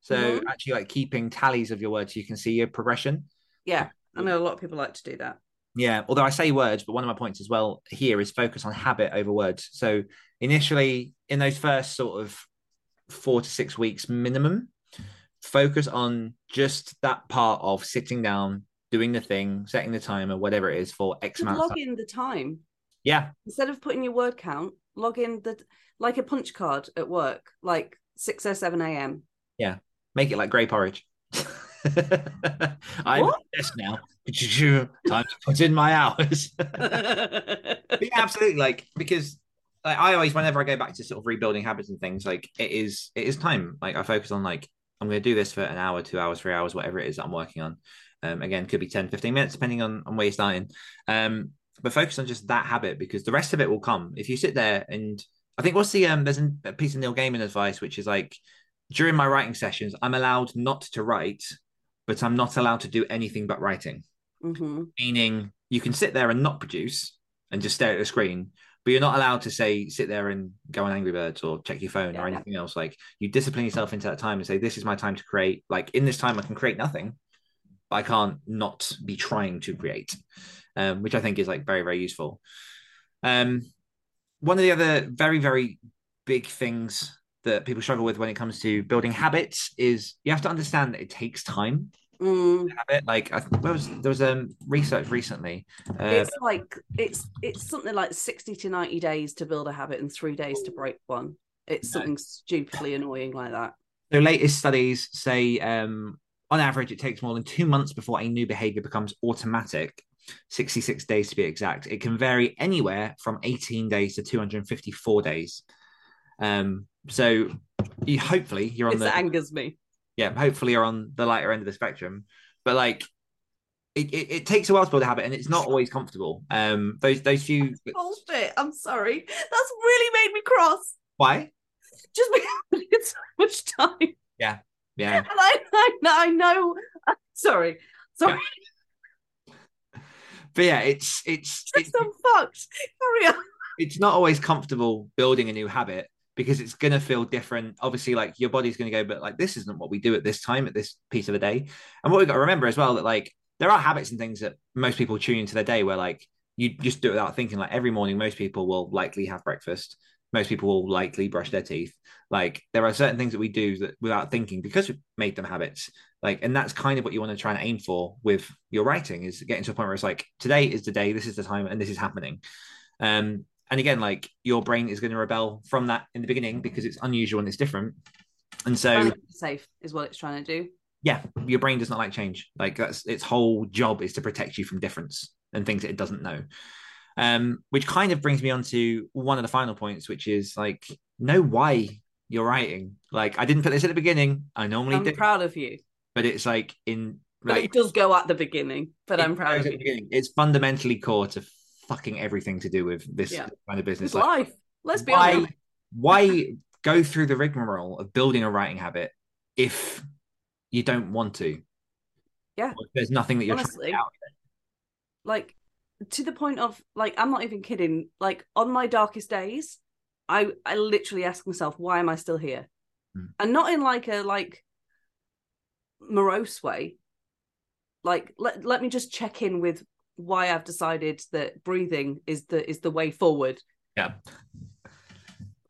So Mhm. actually like keeping tallies of your words so you can see your progression. yeah i know a lot of people like to do that Yeah, although I say words, but one of my points as well here is focus on habit over words. So initially, in those first sort of four to six weeks minimum, focus on just that part of sitting down, doing the thing, setting the timer, whatever it is for X Just amount. of log time. in the time Yeah, instead of putting your word count log in the like a punch card at work like 6 or 7 a.m Yeah, make it like grey porridge. I'm What? at desk now. Time to put in my hours. Yeah, absolutely. Like because like, I always, whenever I go back to sort of rebuilding habits and things, like it is, it is time. Like I focus on like I'm going to do this for an hour, two hours, three hours, whatever it is that I'm working on. Um, again, could be 10, 15 minutes, depending on, on where you're starting. Um, but focus on just that habit because the rest of it will come. If you sit there and I think what's the um there's a piece of Neil Gaiman advice which is like during my writing sessions I'm allowed not to write, but I'm not allowed to do anything but writing. Hmm meaning you can sit there and not produce and just stare at the screen but you're not allowed to say sit there and go on angry birds or check your phone or Yeah. anything else. Like you discipline yourself into that time and say this is my time to create. Like in this time i can create nothing but i can't not be trying to create um, which i think is like very very useful um, one of the other very very big things that people struggle with when it comes to building habits is you have to understand that it takes time Mm. habit. Like I, there was there was um research recently. Uh, it's like it's it's something like 60 to 90 days to build a habit and three days to break one it's something stupidly annoying like that the latest studies say um on average it takes more than two months before a new behavior becomes automatic. 66 days to be exact. It can vary anywhere from 18 days to 254 days. Um, so you hopefully you're on this the angers me yeah, hopefully you're on the lighter end of the spectrum. But like it, it, it takes a while to build a habit and it's not always comfortable. Um those those few bullshit i'm sorry that's really made me cross why? just because it's so much time Yeah. And i, I, know- I know sorry sorry But yeah, it's it's it's, I'm fucked carry on it's not always comfortable building a new habit because it's going to feel different. Obviously, like your body's going to go, but like this isn't what we do at this time, at this piece of the day. And what we've got to remember as well that like there are habits and things that most people tune into their day where like you just do it without thinking. Like every morning, most people will likely have breakfast. Most people will likely brush their teeth. Like there are certain things that we do that without thinking because we've made them habits. Like, and that's kind of what you want to try and aim for with your writing is getting to a point where it's like today is the day, this is the time, and this is happening. Um, and again, like your brain is going to rebel from that in the beginning because it's unusual and it's different. And so, Trying to keep it safe is what it's trying to do. yeah, your brain does not like change. Like that's its whole job is to protect you from difference and things that it doesn't know. Um, which kind of brings me on to one of the final points, which is like know why you're writing. Like I didn't put this at the beginning. I normally I'm do, proud of you. but it's like in But it does go at the beginning. But I'm proud of you. It's fundamentally core to fucking everything to do with this Yeah. kind of business. It's Like, life. Let's be why honest. why go through the rigmarole of building a writing habit if you don't want to? Yeah. Or there's nothing that you're Honestly. like to the point of like I'm not even kidding. Like on my darkest days, I I literally ask myself, why am I still here? Hmm. And not in like a like morose way. Like let let me just check in with why I've decided that breathing is the is the way forward. Yeah.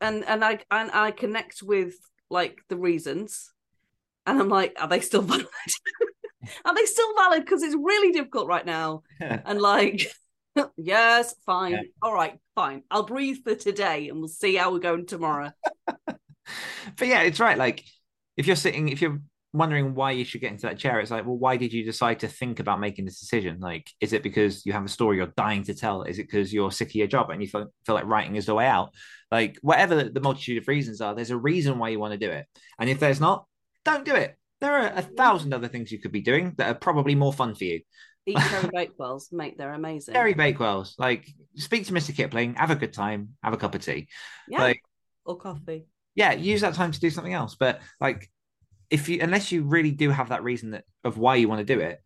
And and I and I connect with like the reasons, and I'm like, are they still valid? are they still valid? Because it's really difficult right now and like yes fine Yeah. all right fine i'll breathe for today and we'll see how we're going tomorrow but yeah, it's right. Like if you're sitting, if you're wondering why you should get into that chair, it's like, well, why did you decide to think about making this decision? Like, is it because you have a story you're dying to tell? Is it because you're sick of your job and you feel, feel like writing is the way out? Like, whatever the, the multitude of reasons are, there's a reason why you want to do it. And if there's not, don't do it. There are a thousand other things you could be doing that are probably more fun for you. Eat cherry bakewells mate they're amazing Terry Bakewells, like, speak to Mr. Kipling, have a good time, have a cup of tea. yeah Like, or coffee yeah, use that time to do something else. But like, if you unless you really do have that reason that of why you want to do it,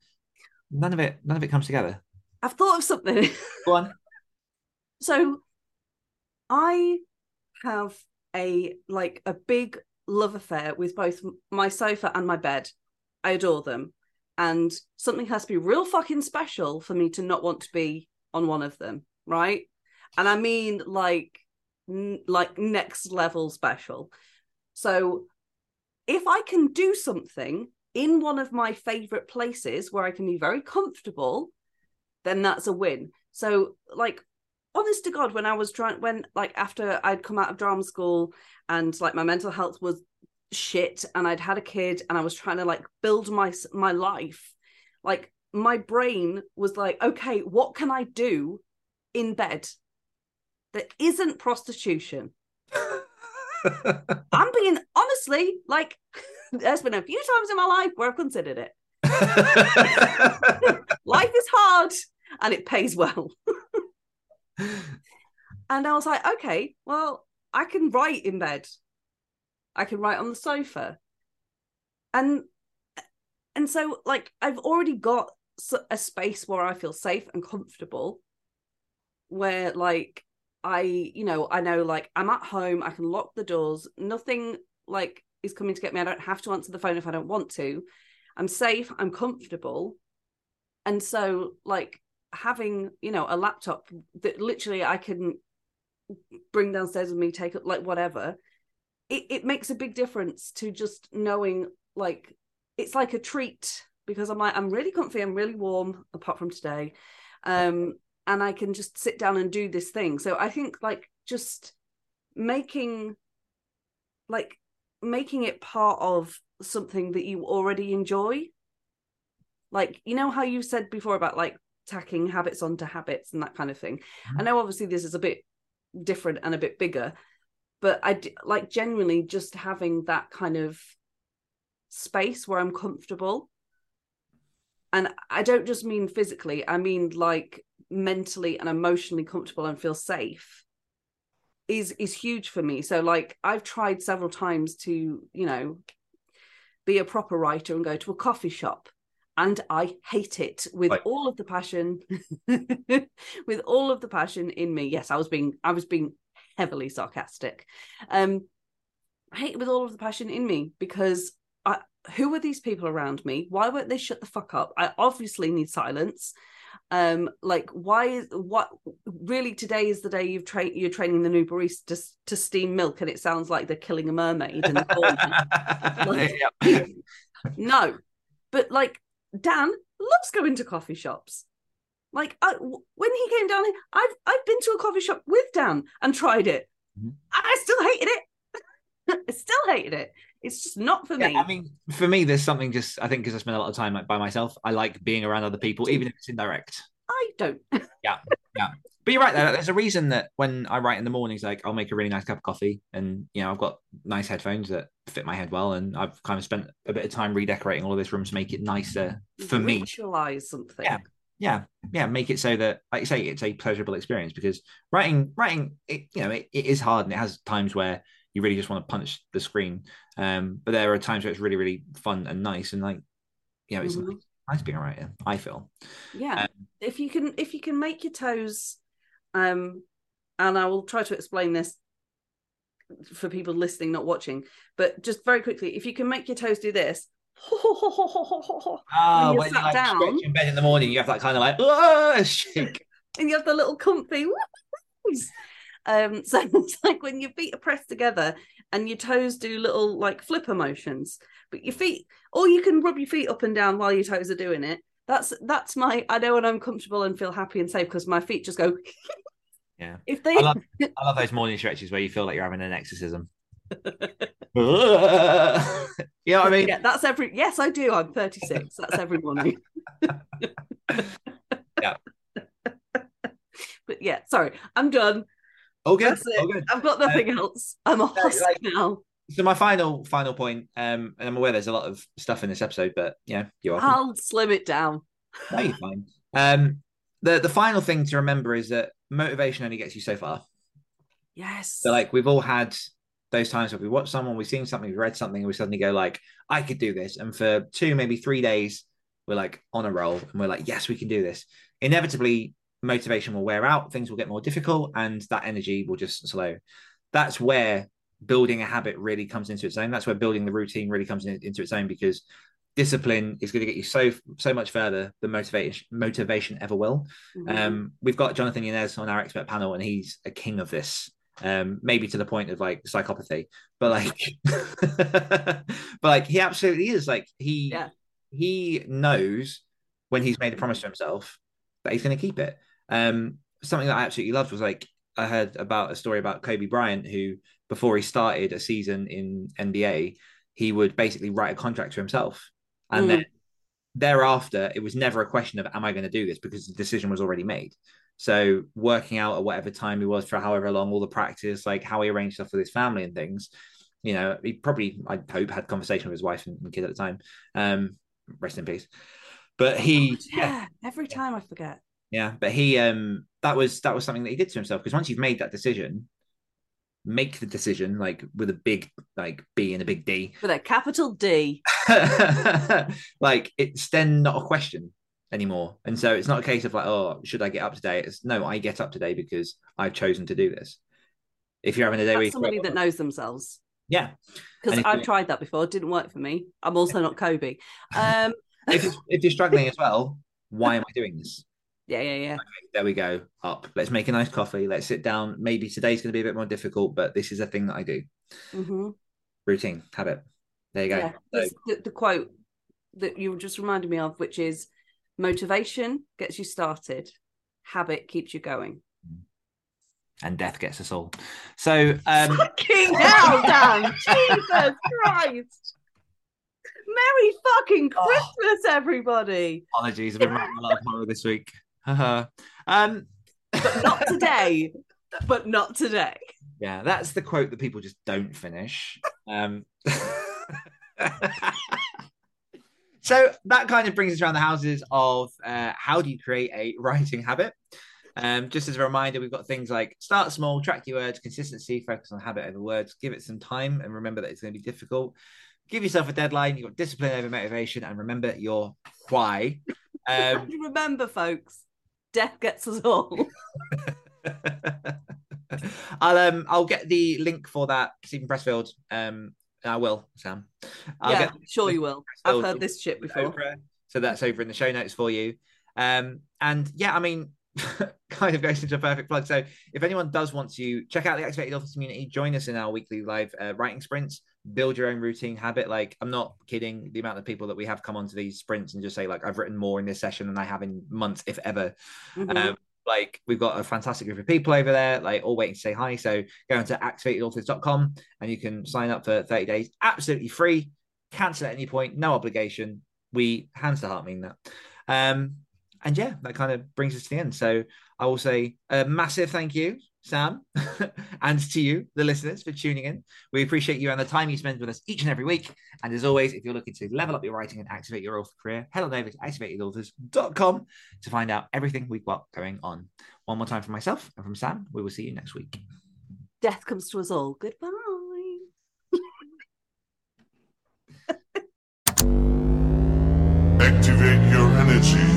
none of it none of it comes together. i've thought of something Go on. so i have a like a big love affair with both my sofa and my bed i adore them and something has to be real fucking special for me to not want to be on one of them right? And i mean like n- like next level special. So if i can do something in one of my favorite places where i can be very comfortable then that's a win. So like honest to god when i was trying when like after i'd come out of drama school and like my mental health was shit and i'd had a kid and i was trying to like build my my life. Like my brain was like okay what can i do in bed that isn't prostitution? I'm being honestly like there's been a few times in my life where i've considered it. Life is hard and it pays well. And i was like okay well i can write in bed i can write on the sofa. And and so like i've already got a space where i feel safe and comfortable where like i you know i know like i'm at home i can lock the doors nothing like is coming to get me. I don't have to answer the phone if i don't want to. I'm safe i'm comfortable. And so like having you know a laptop that literally i can bring downstairs with me take it like whatever it, it makes a big difference to just knowing like it's like a treat because i'm like i'm really comfy i'm really warm apart from today um and i can just sit down and do this thing. So i think like just making like making it part of something that you already enjoy. Like you know how you said before about like tacking habits onto habits and that kind of thing? I know obviously this is a bit different and a bit bigger but i d- like genuinely just having that kind of space where i'm comfortable. And i don't just mean physically i mean like mentally and emotionally comfortable and feel safe is is huge for me. So like i've tried several times to you know be a proper writer and go to a coffee shop and i hate it with Right. all of the passion with all of the passion in me. Yes i was being i was being heavily sarcastic. Um i hate it with all of the passion in me because I, who are these people around me? Why won't they shut the fuck up? I obviously need silence. Um like why is what really today is the day you've trained you're training the new barista to, to steam milk and it sounds like they're killing a mermaid in the no. But like dan loves going to coffee shops Like I, when he came down here, I've I've been to a coffee shop with Dan and tried it. Mhm. I still hated it. I still hated it. It's just not for Yeah, me. I mean, for me, there's something just I think because I spend a lot of time like by myself. I like being around other people, even if it's indirect. I don't. Yeah, yeah. But you're right. Though. There's a reason that when I write in the mornings, like I'll make a really nice cup of coffee, and you know I've got nice headphones that fit my head well, and I've kind of spent a bit of time redecorating all of this room to make it nicer for me. Ritualize something. Yeah. Yeah, yeah, make it so that, like you say, it's a pleasurable experience because writing, writing, it, you know, it, it is hard and it has times where you really just want to punch the screen. Um, but there are times where it's really, really fun and nice, and like, you know, it's Mhm. nice, nice being a writer. I feel. yeah Um, if you can if you can make your toes um and i will try to explain this for people listening not watching but just very quickly if you can make your toes do this Ah, you're when you like down- in bed in the morning, you have that kind of like "Ah," shake. and you have the little comfy um so it's like when your feet are pressed together and your toes do little like flipper motions but your feet or you can rub your feet up and down while your toes are doing it that's that's my i know when i'm comfortable and feel happy and safe because my feet just go Yeah. if they I love, I love those morning stretches where you feel like you're having an exorcism. you know what I mean? yeah that's every yes i do i'm 36 that's every morning Yeah. but yeah sorry i'm done All good. That's it. All i've got nothing else i'm a husk like- now So my final final point, um, and I'm aware there's a lot of stuff in this episode, but yeah, you're welcome. i'll slim it down No, you're fine. Um, the the final thing to remember is that motivation only gets you so far. yes So like we've all had those times where we watch someone, we've seen something, we've read something, and we suddenly go like, I could do this. And for two, maybe three days, we're like on a roll and we're like, yes, we can do this. Inevitably, motivation will wear out, things will get more difficult, and that energy will just slow. That's where building a habit really comes into its own. That's where building the routine really comes in, into its own because discipline is going to get you so so much further than motivation motivation ever will. Mhm. Um, we've got Jonathan Yanez on our expert panel, and he's a king of this. Um, maybe to the point of like psychopathy, but like, but like he absolutely is. Like he Yeah. he knows when he's made a promise to himself that he's going to keep it. Um, something that I absolutely loved was like I heard about a story about Kobe Bryant who before he started a season in NBA, he would basically write a contract to himself, and Mm. then thereafter it was never a question of am I going to do this because the decision was already made. So working out at whatever time he was for however long, all the practice, like how he arranged stuff with his family and things, you know, he probably I hope had conversation with his wife and, and kid at the time. Um, rest in peace. But he, God, yeah every time i forget yeah, but he um that was that was something that he did to himself because once you've made that decision, make the decision like with a big like B and a big D. with a capital d like it's then not a question anymore. And so it's not a case of like, oh, should I get up today? It's no, I get up today because I've chosen to do this. If you're having a day where somebody that knows themselves yeah, because I've tried that before. It didn't work for me. I'm also not Kobe. Um, if you're, if you're struggling as well, why am I doing this? yeah, yeah, yeah. There we go. Up. Let's make a nice coffee. Let's sit down. Maybe today's going to be a bit more difficult, but this is a thing that I do. hmm Routine, habit. There you go. yeah. So- the, the quote that you just reminded me of, which is motivation gets you started, habit keeps you going. and death gets us all. So um Fucking hell, Dan! Jesus Christ! Merry fucking Oh. Christmas, everybody! apologies, I've been writing a lot of horror this week. Haha. um But not today. but not today. yeah, that's the quote that people just don't finish. Um So that kind of brings us around the houses of uh, how do you create a writing habit? Um, just as a reminder, we've got things like start small, track your words, consistency, focus on habit over words, give it some time, and remember that it's going to be difficult. Give yourself a deadline. You've got discipline over motivation, and remember your why. Um, Remember, folks, death gets us all. I'll um I'll get the link for that Steven Pressfield. Um, I will, Sam. I'll yeah, get sure you will. I've heard this shit before. Oprah. So that's over in the show notes for you. Um, and yeah, I mean, kind of goes into a perfect plug. So if anyone does want to check out the Activated Authors community, join us in our weekly live uh, writing sprints. Build your own routine habit. Like I'm not kidding. The amount of people that we have come onto these sprints and just say like I've written more in this session than I have in months, if ever. Mhm. Um, like we've got a fantastic group of people over there, like all waiting to say hi. So go into activatedauthors.com and you can sign up for 30 days absolutely free. Cancel at any point, no obligation. We hands to heart mean that. Um, and yeah, that kind of brings us to the end. So I will say a massive thank you, Sam, and to you, the listeners, for tuning in. We appreciate you and the time you spend with us each and every week. And as always, if you're looking to level up your writing and activate your author career, head on over to activatedauthors.com to find out everything we've got going on. One more time from myself and from Sam. We will see you next week. Death comes to us all. Goodbye. Activate your energy.